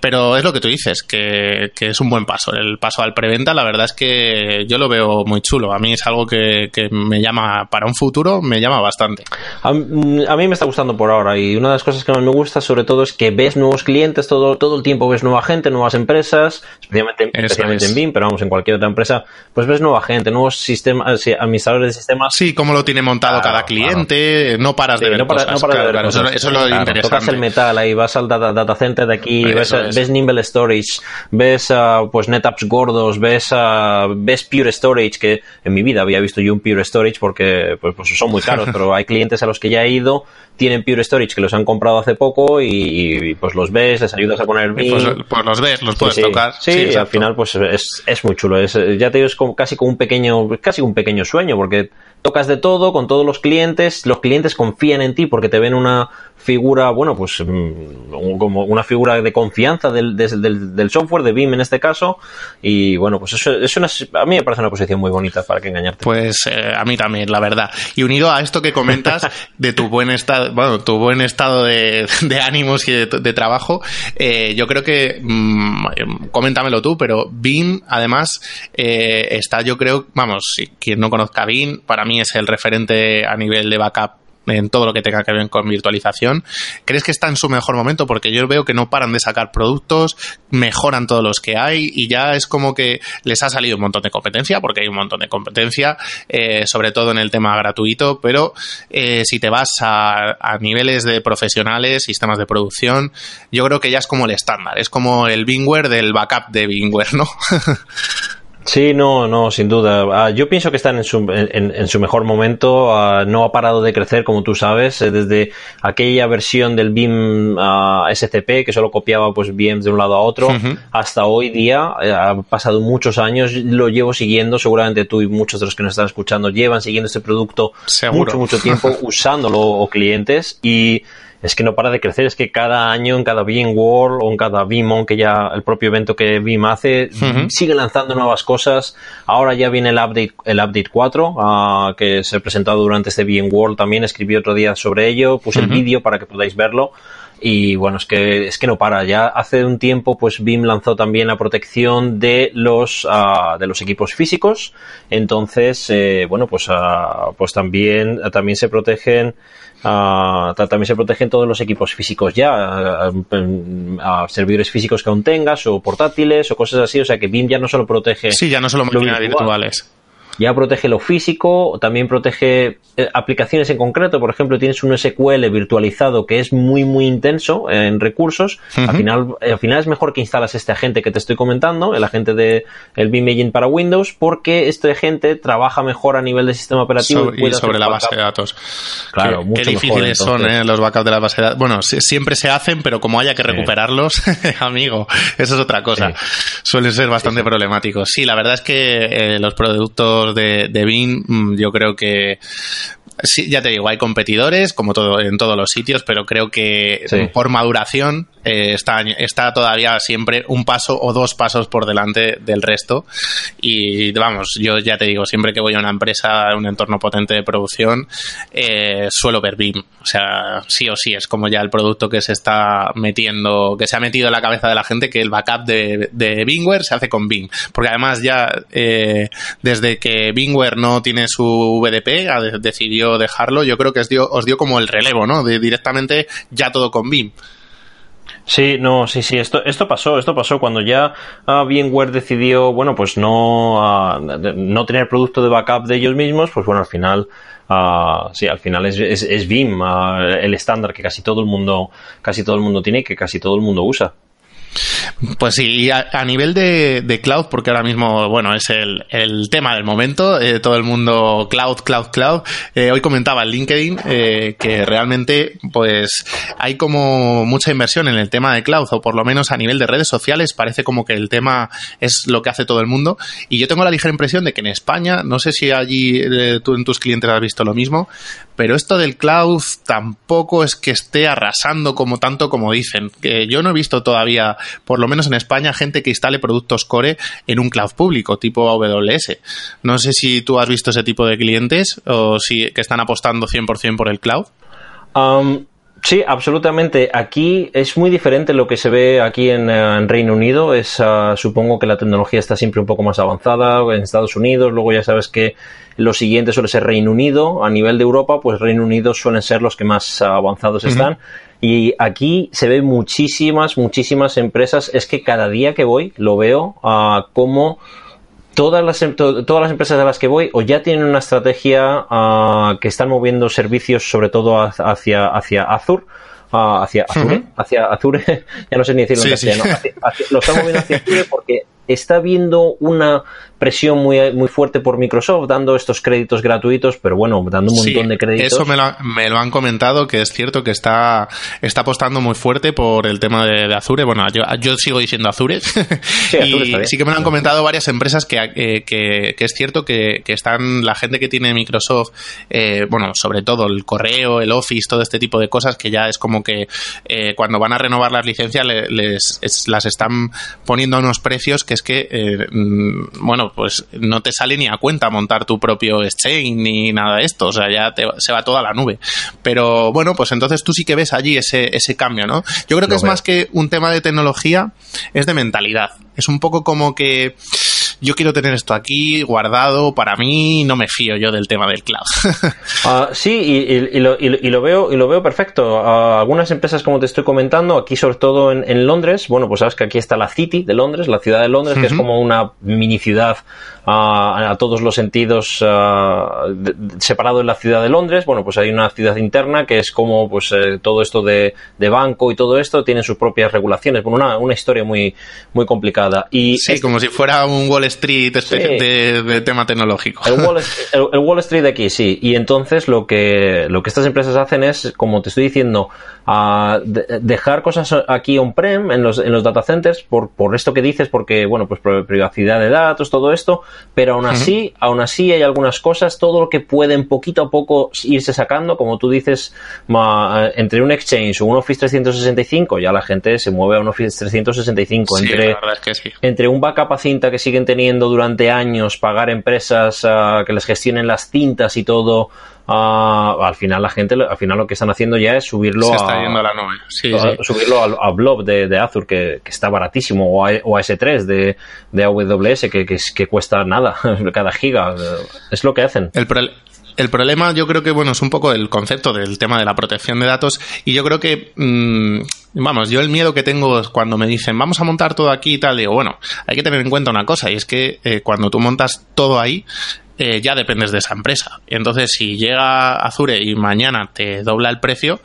pero es lo que tú dices, que, es un buen paso. El paso al preventa, la verdad es que yo lo veo muy chulo. A mí es algo que, me llama, para un futuro, me llama bastante. A, mí me está gustando por ahora y una de las cosas que más me gusta sobre todo es que ves nuevos clientes todo, todo el tiempo, ves nueva gente, nuevas empresas, especialmente, especialmente en BIM, pero vamos, en cualquier otra empresa, pues ves nueva gente, nuevos sistemas, administradores de sistemas. Sí, cómo lo tiene montado cada cliente, no paras de ver cosas. Eso, es lo interesante. Tocas el metal ahí, vas al data, center de aquí, ves ves Nimble Storage, ves uh, pues NetApps gordos, ves, uh, ves Pure Storage, que en mi vida había visto yo un Pure Storage porque pues, pues son muy caros, pero hay clientes a los que ya he ido, tienen Pure Storage que los han comprado hace poco y, pues los ves, les ayudas a poner. Pues, pues, los ves, los puedes tocar. Sí, al final pues es, es muy chulo. Es, ya te digo, es como, casi como un pequeño, casi un pequeño sueño porque tocas de todo con todos los clientes, los clientes confían en ti porque te ven una figura, bueno, pues mm, como una figura de confianza confianza del, del, software, de BIM en este caso. Y bueno, pues eso es una, a mí me parece una posición muy bonita para que engañarte. Pues eh, a mí también, la verdad. Y unido a esto que comentas de tu buen estado, bueno, tu buen estado de, ánimos y de, trabajo, eh, yo creo que, mm, coméntamelo tú, pero BIM además eh, está, yo creo, vamos, quien no conozca BIM, para mí es el referente a nivel de backup en todo lo que tenga que ver con virtualización. ¿Crees que está en su mejor momento? Porque yo veo que no paran de sacar productos, mejoran todos los que hay y ya es como que les ha salido un montón de competencia, porque hay un montón de competencia, eh, sobre todo en el tema gratuito, pero eh, si te vas a, a, niveles de profesionales, sistemas de producción, yo creo que ya es como el estándar, es como el Bingware del backup de Bingware, ¿no? Sí, no, no, sin duda. Ah, yo pienso que están en su, en, su mejor momento. Ah, no ha parado de crecer, como tú sabes, eh, desde aquella versión del BIM ah, SCP que solo copiaba pues BIM de un lado a otro, hasta hoy día. Eh, ha pasado muchos años, lo llevo siguiendo. Seguramente tú y muchos de los que nos están escuchando llevan siguiendo este producto mucho, mucho tiempo, usándolo o clientes y es que no para de crecer, es que cada año en cada Beam World o en cada Beam que ya el propio evento que Beam hace, sigue lanzando nuevas cosas. Ahora ya viene el update, el update 4, ah, que se ha presentado durante este Beam World también, escribí otro día sobre ello, puse el vídeo para que podáis verlo. Y bueno, es que, es que no para. Ya hace un tiempo, pues BIM lanzó también la protección de los, uh, de los equipos físicos. Entonces, eh, bueno, pues, uh, pues también, también se protegen Uh, también se protegen todos los equipos físicos ya, a, servidores físicos que aún tengas, o portátiles, o cosas así. O sea que BIM ya no solo protege. Sí, ya no solo máquinas virtuales ya protege lo físico, también protege eh, aplicaciones en concreto. Por ejemplo, tienes un SQL virtualizado que es muy, muy intenso en recursos. al, final, al final es mejor que instalas este agente que te estoy comentando, el agente de el Beam para Windows, porque este agente trabaja mejor a nivel de sistema operativo. y, sobre la base de datos. Claro, qué, qué difíciles son eh, los backups de la base de datos. Bueno, siempre se hacen, pero como haya que recuperarlos, amigo, eso es otra cosa. Suelen ser bastante problemáticos. Sí, la verdad es que eh, los productos de, de mm, yo creo que sí, ya te digo, hay competidores, como todo en todos los sitios, pero creo que por maduración eh, está, está todavía siempre un paso o dos pasos por delante del resto. Y vamos, yo ya te digo, siempre que voy a una empresa, a un entorno potente de producción, eh, suelo ver BIM. O sea, sí o sí, es como ya el producto que se está metiendo, que se ha metido en la cabeza de la gente, que el backup de, de Bingware se hace con BIM. Porque además ya, eh, desde que Bingware no tiene su VDP, decidió dejarlo, yo creo que os dio, os dio como el relevo, ¿no? De directamente ya todo con BIM. Sí, no, sí, sí, esto, esto pasó, esto pasó cuando ya uh, VMware decidió, bueno, pues no, ah, no tener producto de backup de ellos mismos, pues bueno, al final, uh, sí, al final es, es, es BIM el estándar que casi todo el mundo, casi todo el mundo tiene y que casi todo el mundo usa. Pues sí, a, nivel de, cloud, porque ahora mismo, bueno, es el, tema del momento, eh, todo el mundo cloud, cloud, cloud. Eh, hoy comentaba en LinkedIn eh, que realmente, pues, hay como mucha inversión en el tema de cloud, o por lo menos a nivel de redes sociales, parece como que el tema es lo que hace todo el mundo. Y yo tengo la ligera impresión de que en España, no sé si allí tú en tus clientes has visto lo mismo, pero esto del cloud tampoco es que esté arrasando como tanto como dicen. Que yo no he visto todavía, lo menos en España, gente que instale productos core en un cloud público, tipo AWS. No sé si tú has visto ese tipo de clientes o si que están apostando 100% por el cloud. Um, Sí, absolutamente. Aquí es muy diferente lo que se ve aquí en, eh, Reino Unido. Es, ah, supongo que la tecnología está siempre un poco más avanzada en Estados Unidos. Luego ya sabes que lo siguiente suele ser Reino Unido. A nivel de Europa, pues Reino Unido suelen ser los que más avanzados están. Y aquí se ven muchísimas, muchísimas empresas. Es que cada día que voy lo veo uh, como todas las, em, todas las empresas a las que voy o ya tienen una estrategia ah, que están moviendo servicios sobre todo hacia, hacia Azure, ah, hacia Azure, hacia Azure, ya no sé ni decirlo en castellano, lo están moviendo hacia Azure porque está habiendo una presión muy, muy fuerte por Microsoft dando estos créditos gratuitos, pero bueno, dando un montón de créditos. Eso me lo, me lo, han comentado, que es cierto que está, está apostando muy fuerte por el tema de, Azure. Bueno, yo, yo, sigo diciendo Azure. Sí, y sí que me lo han comentado varias empresas que, eh, que, que es cierto que, que, están, la gente que tiene Microsoft, eh, bueno, sobre todo el correo, el Office, todo este tipo de cosas, que ya es como que eh, cuando van a renovar las licencias les, las están poniendo a unos precios que es que, eh, mm, bueno, pues no te sale ni a cuenta montar tu propio exchange ni nada de esto, o sea, ya se va toda la nube. Pero bueno, pues entonces tú sí que ves allí ese, ese cambio, ¿no? Yo creo que es más que un tema de tecnología, es de mentalidad. Es un poco como que yo quiero tener esto aquí guardado para mí, no me fío yo del tema del cloud. Ah, sí, y, lo, veo y lo veo perfecto. algunas empresas, como te estoy comentando, aquí sobre todo en, Londres, bueno, pues sabes que aquí está la City de Londres, la ciudad de Londres, que es como una mini ciudad a, todos los sentidos separado en la ciudad de Londres. Bueno, pues hay una ciudad interna que es como pues eh, todo esto de, banco y todo esto tiene sus propias regulaciones. Bueno, una, una historia muy, muy complicada. Y sí, como si fuera un Wall Street de, tema tecnológico. El Wall, Street de aquí, sí. Y entonces lo que, lo que estas empresas hacen es, como te estoy diciendo, dejar cosas aquí on-prem en los, en los data centers por, por esto que dices, porque, bueno, pues privacidad de datos, todo esto, pero aún así, aún así hay algunas cosas, todo lo que pueden poquito a poco irse sacando, como tú dices, entre un Exchange o un Office 365, ya la gente se mueve a un Office 365, entre, entre un backup a cinta que siguen teniendo durante años, pagar empresas ah, que les gestionen las cintas y todo, al final la gente, al final lo que están haciendo ya es subirlo a, la nube. subirlo a, Blob de, de Azure que, está baratísimo o a, S3 de, de AWS que, que, cuesta nada cada giga. Es lo que hacen. El, el problema yo creo que bueno es un poco el concepto del tema de la protección de datos y yo creo que mm, vamos yo el miedo que tengo es cuando me dicen vamos a montar todo aquí y tal digo bueno hay que tener en cuenta una cosa y es que eh, cuando tú montas todo ahí eh, ya dependes de esa empresa. Entonces, si llega Azure y mañana te dobla el precio,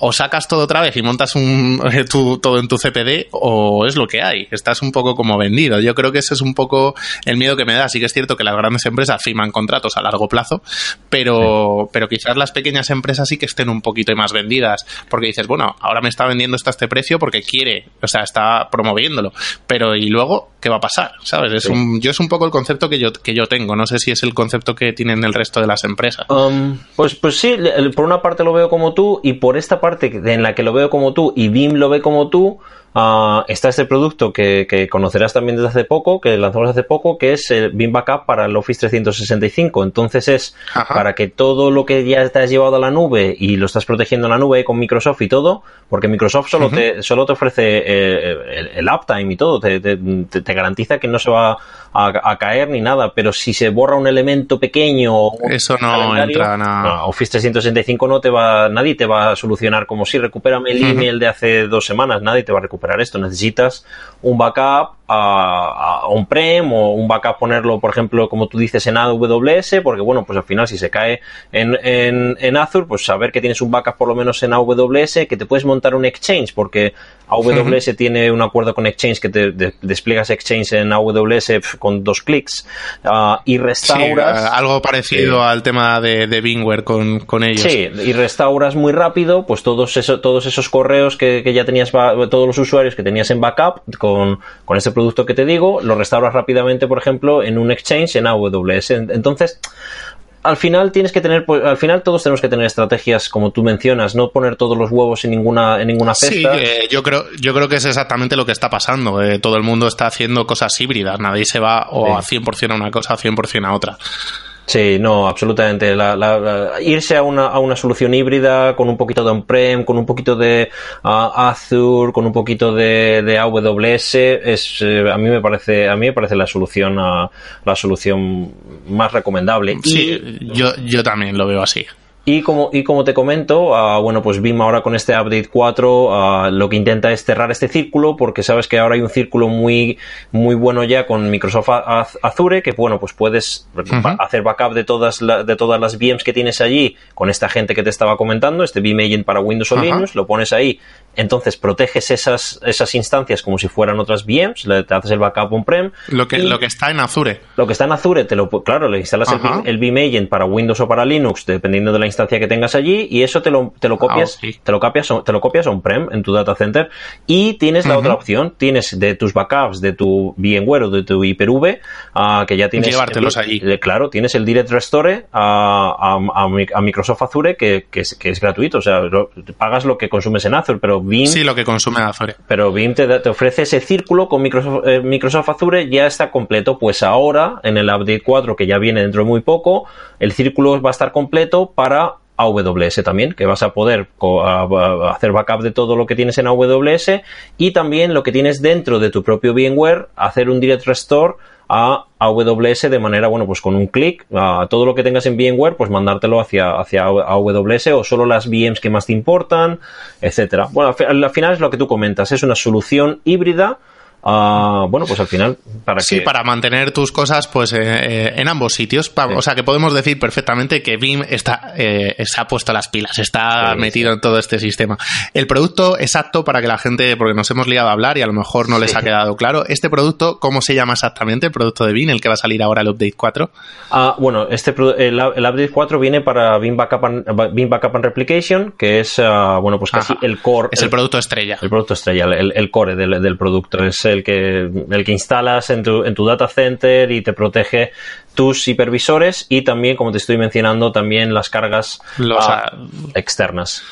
o sacas todo otra vez y montas un, todo en tu CPD, o es lo que hay. Estás un poco como vendido. Yo creo que ese es un poco el miedo que me da. Sí que es cierto que las grandes empresas firman contratos a largo plazo, pero, pero quizás las pequeñas empresas sí que estén un poquito más vendidas, porque dices, bueno, ahora me está vendiendo esto a este precio porque quiere, o sea, está promoviéndolo. Pero, ¿y luego qué va a pasar? ¿Sabes? Es un, yo es un poco el concepto que yo, que yo tengo. No sé si es el concepto que tienen el resto de las empresas. Um, pues, pues sí, por una parte lo veo como tú y por esta parte en la que lo veo como tú y BIM lo ve como tú, Ah, está este producto que, conocerás también desde hace poco, que lanzamos hace poco, que es el BIM Backup para el Office 365. Entonces es para que todo lo que ya te has llevado a la nube y lo estás protegiendo en la nube con Microsoft y todo, porque Microsoft solo, te, solo te ofrece eh, el, uptime y todo, te, te, garantiza que no se va a, caer ni nada, pero si se borra un elemento pequeño, eso no entra nada. Office 365 no te va, nadie te va a solucionar como si recupérame el email de hace dos semanas, nadie te va a recuperar esto. Necesitas un backup a, on-prem o un backup ponerlo, por ejemplo, como tú dices, en AWS, porque bueno, pues al final si se cae en, en, Azure, pues saber que tienes un backup por lo menos en AWS, que te puedes montar un Exchange, porque AWS tiene un acuerdo con Exchange que te, despliegas Exchange en AWS con dos clics ah, y restauras. algo parecido al tema de, de Bingware con, con, ellos. Sí, y restauras muy rápido, pues todos, eso, todos esos correos que, que ya tenías, todos los usuarios que tenías en backup con, con este producto que te digo, lo restauras rápidamente, por ejemplo, en un exchange en AWS. Entonces, al final tienes que tener, pues, al final todos tenemos que tener estrategias como tú mencionas, no poner todos los huevos en ninguna, en ninguna cesta. Sí, eh, yo creo, yo creo que es exactamente lo que está pasando. Eh, todo el mundo está haciendo cosas híbridas, nadie se va o a 100% a una cosa, a 100% a otra. Sí, no, absolutamente. irse a una, a una solución híbrida con un poquito de on-prem, con un poquito de Azure, con un poquito de, de AWS, es, eh, a mí me parece, a mí me parece la solución, ah, la solución más recomendable. Sí, yo, yo también lo veo así. Y como, y como te comento, uh, bueno, pues BIM ahora con este update 4 uh, lo que intenta es cerrar este círculo porque sabes que ahora hay un círculo muy, muy bueno ya con Microsoft Azure que, bueno, pues puedes hacer backup de todas, de todas las VMs que tienes allí con esta gente que te estaba comentando, este BIM Agent para Windows o Linux, lo pones ahí entonces proteges esas, esas instancias como si fueran otras VMs, le, te haces el backup on-prem. Lo que, lo que está en Azure. Lo que está en Azure, te lo, claro, le instalas el, Ajá. el Vim Agent para Windows o para Linux, dependiendo de la instancia que tengas allí, y eso te lo, te lo copias, Ah, sí. te lo copias, on- te lo copias on-prem en tu data center. Y tienes la otra opción, tienes de tus backups, de tu VMware o de tu Hyper-V, ah, que ya tienes. Llevártelos allí. eh, Claro, tienes el Direct Restore a, a- a Mi- a Microsoft Azure, que, que es, que es gratuito, o sea, lo- pagas lo que consumes en Azure, pero Sí, lo que consume Azure. pero Vim te, ofrece ese círculo con Microsoft, eh, Microsoft Azure, ya está completo. Pues ahora, en el update 4, que ya viene dentro de muy poco, el círculo va a estar completo para AWS también, que vas a poder hacer backup de todo lo que tienes en AWS y también lo que tienes dentro de tu propio VMware, hacer un direct restore a AWS de manera, bueno, pues con un clic, a todo lo que tengas en VMware, pues mandártelo hacia, hacia AWS o solo las VMs que más te importan, etcétera. Bueno, al fi- al final es lo que tú comentas, es una solución híbrida. Ah, bueno, pues al final, para Sí, que. para mantener tus cosas pues eh, eh, en ambos sitios. Pa- Sí. O sea que podemos decir perfectamente que Vim está, eh, se ha puesto las pilas, está Sí, metido en todo este sistema. El producto exacto para que la gente, porque nos hemos liado a hablar y a lo mejor no les ha quedado claro, este producto, ¿cómo se llama exactamente? El producto de Vim, el que va a salir ahora el Update 4. Ah, bueno, este el, el update 4 viene para Vim Backup and, Vim Backup and Replication, que es, ah, bueno, pues casi Ajá. el core. Es el producto estrella. El producto estrella, el, el core del, del producto, es el que, el que instalas en tu, en tu data center y te protege tus hipervisores y también, como te estoy mencionando, también las cargas Los, ah, externas.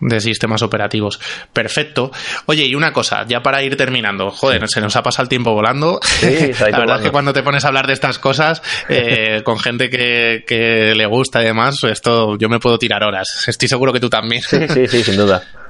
de sistemas operativos. Perfecto. Oye, y una cosa, ya para ir terminando, joder, se nos ha pasado el tiempo volando. La verdad es que cuando te pones a hablar de estas cosas eh, con gente que, que le gusta y demás, esto yo me puedo tirar horas. Estoy seguro que tú también. Sí, sí, sí, sin duda.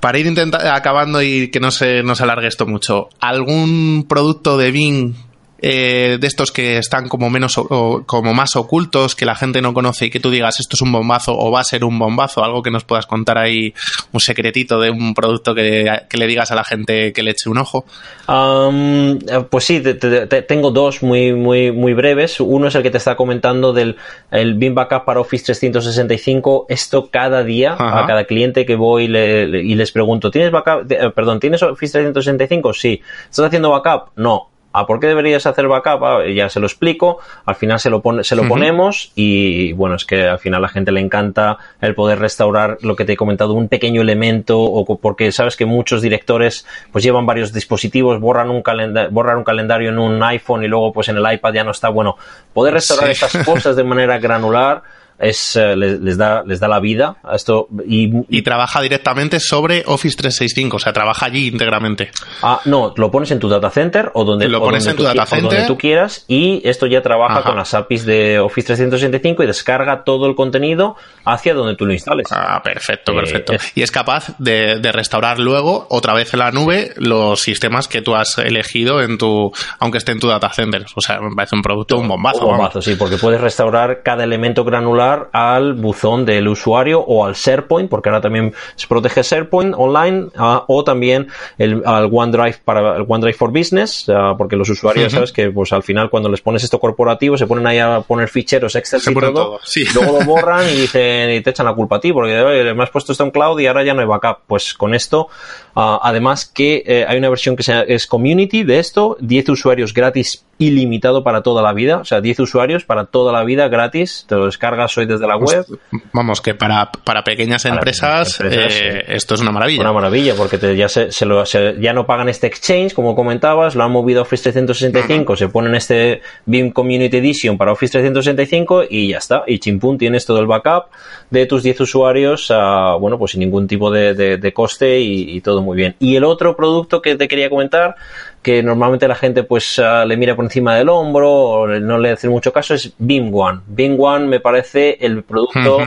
Para ir intenta- acabando y que no se nos alargue esto mucho, ¿algún producto de Bing eh, de estos que están como menos o- como más ocultos, que la gente no conoce y que tú digas esto es un bombazo o va a ser un bombazo, algo que nos puedas contar ahí, un secretito de un producto que, que le digas a la gente que le eche un ojo? Eh, pues sí, te- te- te- tengo dos muy, muy, muy breves. Uno es el que te está comentando del el Vim Backup para Office 365. Esto cada día, Ajá. a cada cliente que voy le- le- y les pregunto, ¿tienes backup? eh, perdón, ¿tienes Office 365? Sí. ¿Estás haciendo backup? No. ¿A por qué deberías hacer backup? Ah, ya se lo explico. Al final se lo, pone, se lo ponemos y bueno, es que al final a la gente le encanta el poder restaurar lo que te he comentado, un pequeño elemento o porque sabes que muchos directores pues llevan varios dispositivos, borran un, borran un calendario en un iPhone y luego pues en el iPad ya no está. Bueno, poder restaurar Sí. estas cosas de manera granular es, eh, les, les da, les da la vida a esto y, Y trabaja directamente sobre Office 365, o sea, trabaja allí íntegramente. Ah, no, lo pones en tu data center o donde, Lo pones donde en tu data o donde center. tú quieras y esto ya trabaja Ajá. con las APIs de Office 365 y descarga todo el contenido hacia donde tú lo instales. Ah, perfecto, Eh, perfecto. es- Y es capaz de, de restaurar luego, otra vez en la nube, los sistemas que tú has elegido en tu, aunque esté en tu data center. O sea, me parece un producto, un bombazo. Un vamos. bombazo, sí, porque puedes restaurar cada elemento granular al buzón del usuario o al SharePoint, porque ahora también se protege SharePoint online, ah, o también el, al OneDrive para el OneDrive for Business, ah, porque los usuarios, sabes que pues al final cuando les pones esto corporativo se ponen ahí a poner ficheros Excel Se y todo, todo, sí. luego lo borran y dicen y te echan la culpa a ti, porque "Oye, me has puesto esto en cloud y ahora ya no hay backup. Pues con esto, ah, además que eh, hay una versión que se- es community de esto, 10 usuarios gratis ilimitado para toda la vida, o sea, 10 usuarios para toda la vida gratis, te lo descargas hoy desde la web. Vamos, que para, para pequeñas Para empresas, pequeñas empresas, eh, esto es una maravilla. Una maravilla, porque te- ya, se, se lo- se- ya no pagan este exchange, como comentabas, lo han movido a Office 365, se ponen este BIM Community Edition para Office 365 y ya está. Y chimpún, tienes todo el backup de tus 10 usuarios, ah, bueno, pues sin ningún tipo de, de- de coste y, y todo muy bien. Y el otro producto que te quería comentar, que normalmente la gente pues ah, le mira por encima del hombro o no le hace mucho caso, es BIM One. BIM One me parece el producto...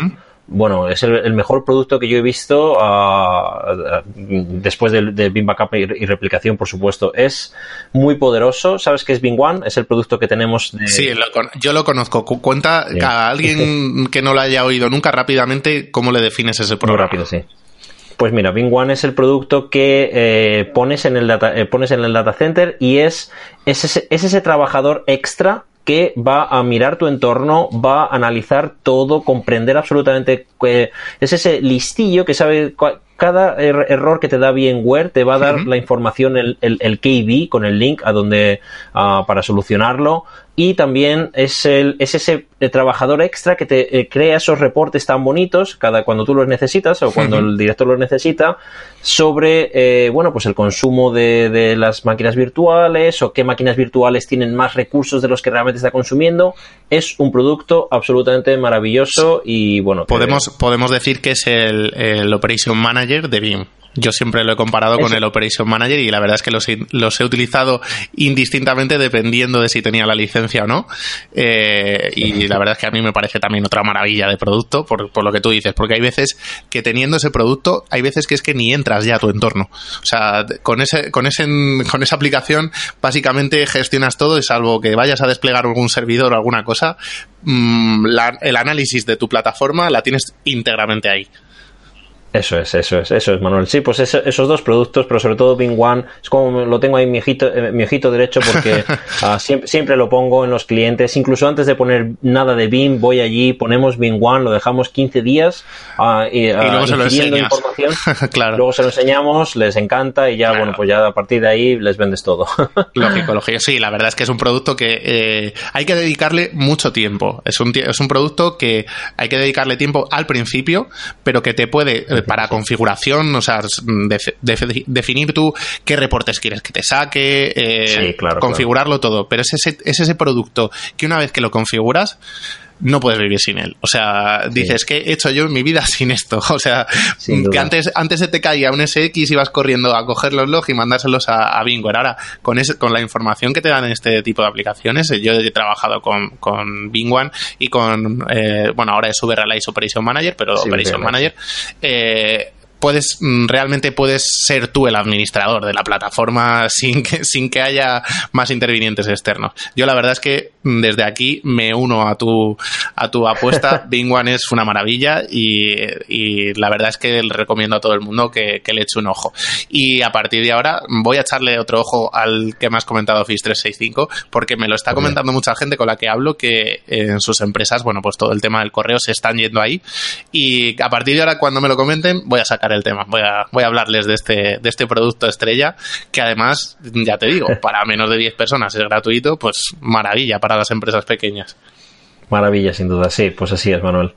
Bueno, es el, el mejor producto que yo he visto ah, después del de Backup y, y replicación, por supuesto. Es muy poderoso. ¿Sabes qué es BIM One? Es el producto que tenemos de... Sí, lo yo lo conozco. Cu- Cuenta a alguien que no lo haya oído nunca rápidamente cómo le defines ese Muy programa. rápido, sí. Pues mira, Bing One es el producto que eh, pones, en el data, eh, pones en el data center y es, es, ese, es ese trabajador extra que va a mirar tu entorno, va a analizar todo, comprender absolutamente. eh, es ese listillo que sabe cua- cada er- error que te da VMware te va a dar la información, el, el, el KB con el link a donde ah, para solucionarlo y también es, el, es ese eh, trabajador extra que te eh, crea esos reportes tan bonitos cada cuando tú los necesitas o cuando el director los necesita sobre eh, bueno pues el consumo de, de las máquinas virtuales o qué máquinas virtuales tienen más recursos de los que realmente está consumiendo. Es un producto absolutamente maravilloso y bueno que- Podemos, podemos decir que es el, el Operation Manager de BIM. Yo siempre lo he comparado con el Operation Manager y la verdad es que los, he- los he utilizado indistintamente dependiendo de si tenía la licencia o no. Eh, y la verdad es que a mí me parece también otra maravilla de producto, por, por lo que tú dices, porque hay veces que teniendo ese producto, hay veces que es que ni entras ya a tu entorno. O sea, con, ese, con, ese, con esa aplicación básicamente gestionas todo y salvo que vayas a desplegar algún servidor o alguna cosa, mm, la- el análisis de tu plataforma la tienes íntegramente ahí. Eso es, eso es, eso es, Manuel. Sí, pues eso- esos dos productos, pero sobre todo Bing One, es como lo tengo ahí mi ojito, eh, mi ojito derecho porque ah, siempre, siempre lo pongo en los clientes. Incluso antes de poner nada de Bing, voy allí, ponemos Bing One, lo dejamos 15 días ah, y, Y luego se lo información. claro. Luego se lo enseñamos, les encanta y ya, Claro. bueno, pues ya a partir de ahí les vendes todo. Lógico, lógico. Sí, la verdad es que es un producto que eh, hay que dedicarle mucho tiempo. Es un, es un producto que hay que dedicarle tiempo al principio, pero que te puede, eh, para configuración, o sea, def- definir tú qué reportes quieres que te saque, eh, Sí, claro, configurarlo todo. Pero es ese, es ese producto que una vez que lo configuras, no puedes vivir sin él. O sea, dices, ¿qué he hecho yo en mi vida sin esto? O sea, que antes, antes se te caía un SX y vas corriendo a coger los logs y mandárselos a, a Bingware. Ahora, con, ese- con la información que te dan en este tipo de aplicaciones, eh, yo he trabajado con, con Bingwan y con, eh, bueno, ahora es Uberrealize Operation Manager, pero Sí, Operation. Manager, eh, puedes mm, realmente puedes ser tú el administrador de la plataforma sin que sin que haya más intervinientes externos. Yo la verdad es que mm, desde aquí me uno a tu a tu apuesta. Bing One es una maravilla y, y la verdad es que le recomiendo a todo el mundo que, que le eche un ojo. Y a partir de ahora voy a echarle otro ojo al que me has comentado Office 365 porque me lo está comentando mucha gente con la que hablo que en sus empresas, bueno, pues todo el tema del correo se están yendo ahí y a partir de ahora cuando me lo comenten voy a sacar el tema, voy a, voy a hablarles de este, de este producto estrella que además, ya te digo, para menos de 10 personas es gratuito, pues maravilla para las empresas pequeñas. Maravilla, sin duda, sí, pues así es, Manuel.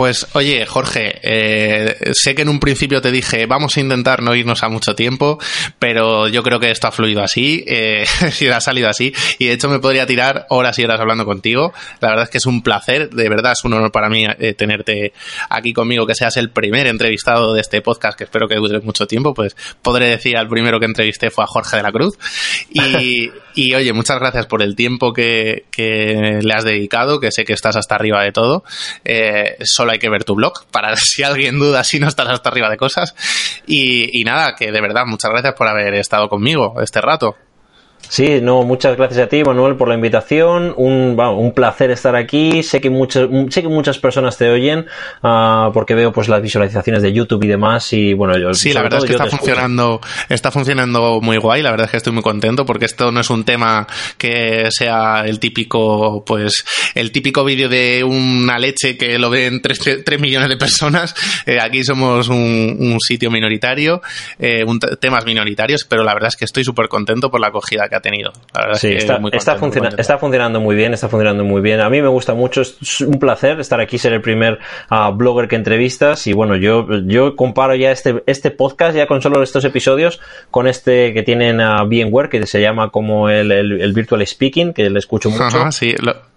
Pues oye, Jorge, eh, sé que en un principio te dije vamos a intentar no irnos a mucho tiempo, pero yo creo que esto ha fluido así, eh, si ha salido así, y de hecho me podría tirar horas y horas hablando contigo. La verdad es que es un placer, de verdad es un honor para mí eh, tenerte aquí conmigo, que seas el primer entrevistado de este podcast, que espero que dure mucho tiempo, pues podré decir al primero que entrevisté fue a Jorge de la Cruz. Y, y oye, muchas gracias por el tiempo que, que le has dedicado, que sé que estás hasta arriba de todo. Eh, solo hay que ver tu blog para si alguien duda si no estás hasta arriba de cosas. Y, y nada, que de verdad, muchas gracias por haber estado conmigo este rato. Sí, no, muchas gracias a ti, Manuel, por la invitación. Un, va, un placer estar aquí. Sé que muchas, sé que muchas personas te oyen ah, porque veo pues las visualizaciones de YouTube y demás. Y bueno, yo Sí, la verdad es que está escucho. funcionando, está funcionando muy guay. La verdad es que estoy muy contento porque esto no es un tema que sea el típico, pues, el típico vídeo de una leche que lo ven 3, millones de personas. Eh, aquí somos un, un sitio minoritario, eh, un temas minoritarios, pero la verdad es que estoy súper contento por la acogida que ha tenido. La verdad Sí, es que está, muy está, contento, muy funciona- contento. está funcionando muy bien, está funcionando muy bien. A mí me gusta mucho, es un placer estar aquí, ser el primer ah, blogger que entrevistas. Y bueno, yo, yo comparo ya este, este podcast, ya con solo estos episodios, con este que tienen a VMware, que se llama como el, el- el Virtual Speaking, que le escucho mucho. Ajá, sí, lo-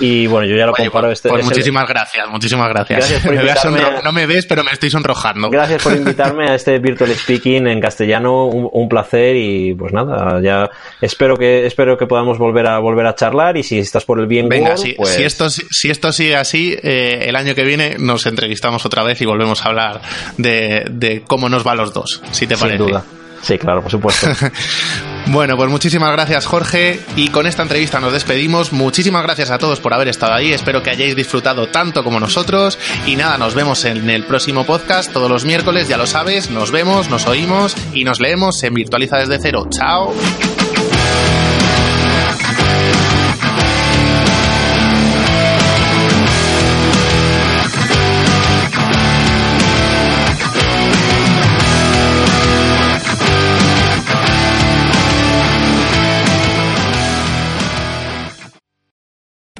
Y bueno, yo ya lo Oye, comparo. pues, este, pues es el- muchísimas gracias, muchísimas gracias. Gracias por Me a invitarme sonro- a- No me ves, pero me estoy sonrojando. Gracias por invitarme a este Virtual Speaking en castellano, un, un placer y pues nada, ya espero que espero que podamos volver a volver a charlar y si estás por el bien Venga, si, pues si esto, si esto sigue así, eh, el año que viene nos entrevistamos otra vez y volvemos a hablar de, de cómo nos va a los dos, si te parece. sin duda. Sí, claro, por supuesto. Bueno, pues muchísimas gracias Jorge y con esta entrevista nos despedimos. Muchísimas gracias a todos por haber estado ahí. Espero que hayáis disfrutado tanto como nosotros. Y nada, nos vemos en el próximo podcast todos los miércoles, ya lo sabes. Nos vemos, nos oímos y nos leemos en Virtualiza desde cero. Chao.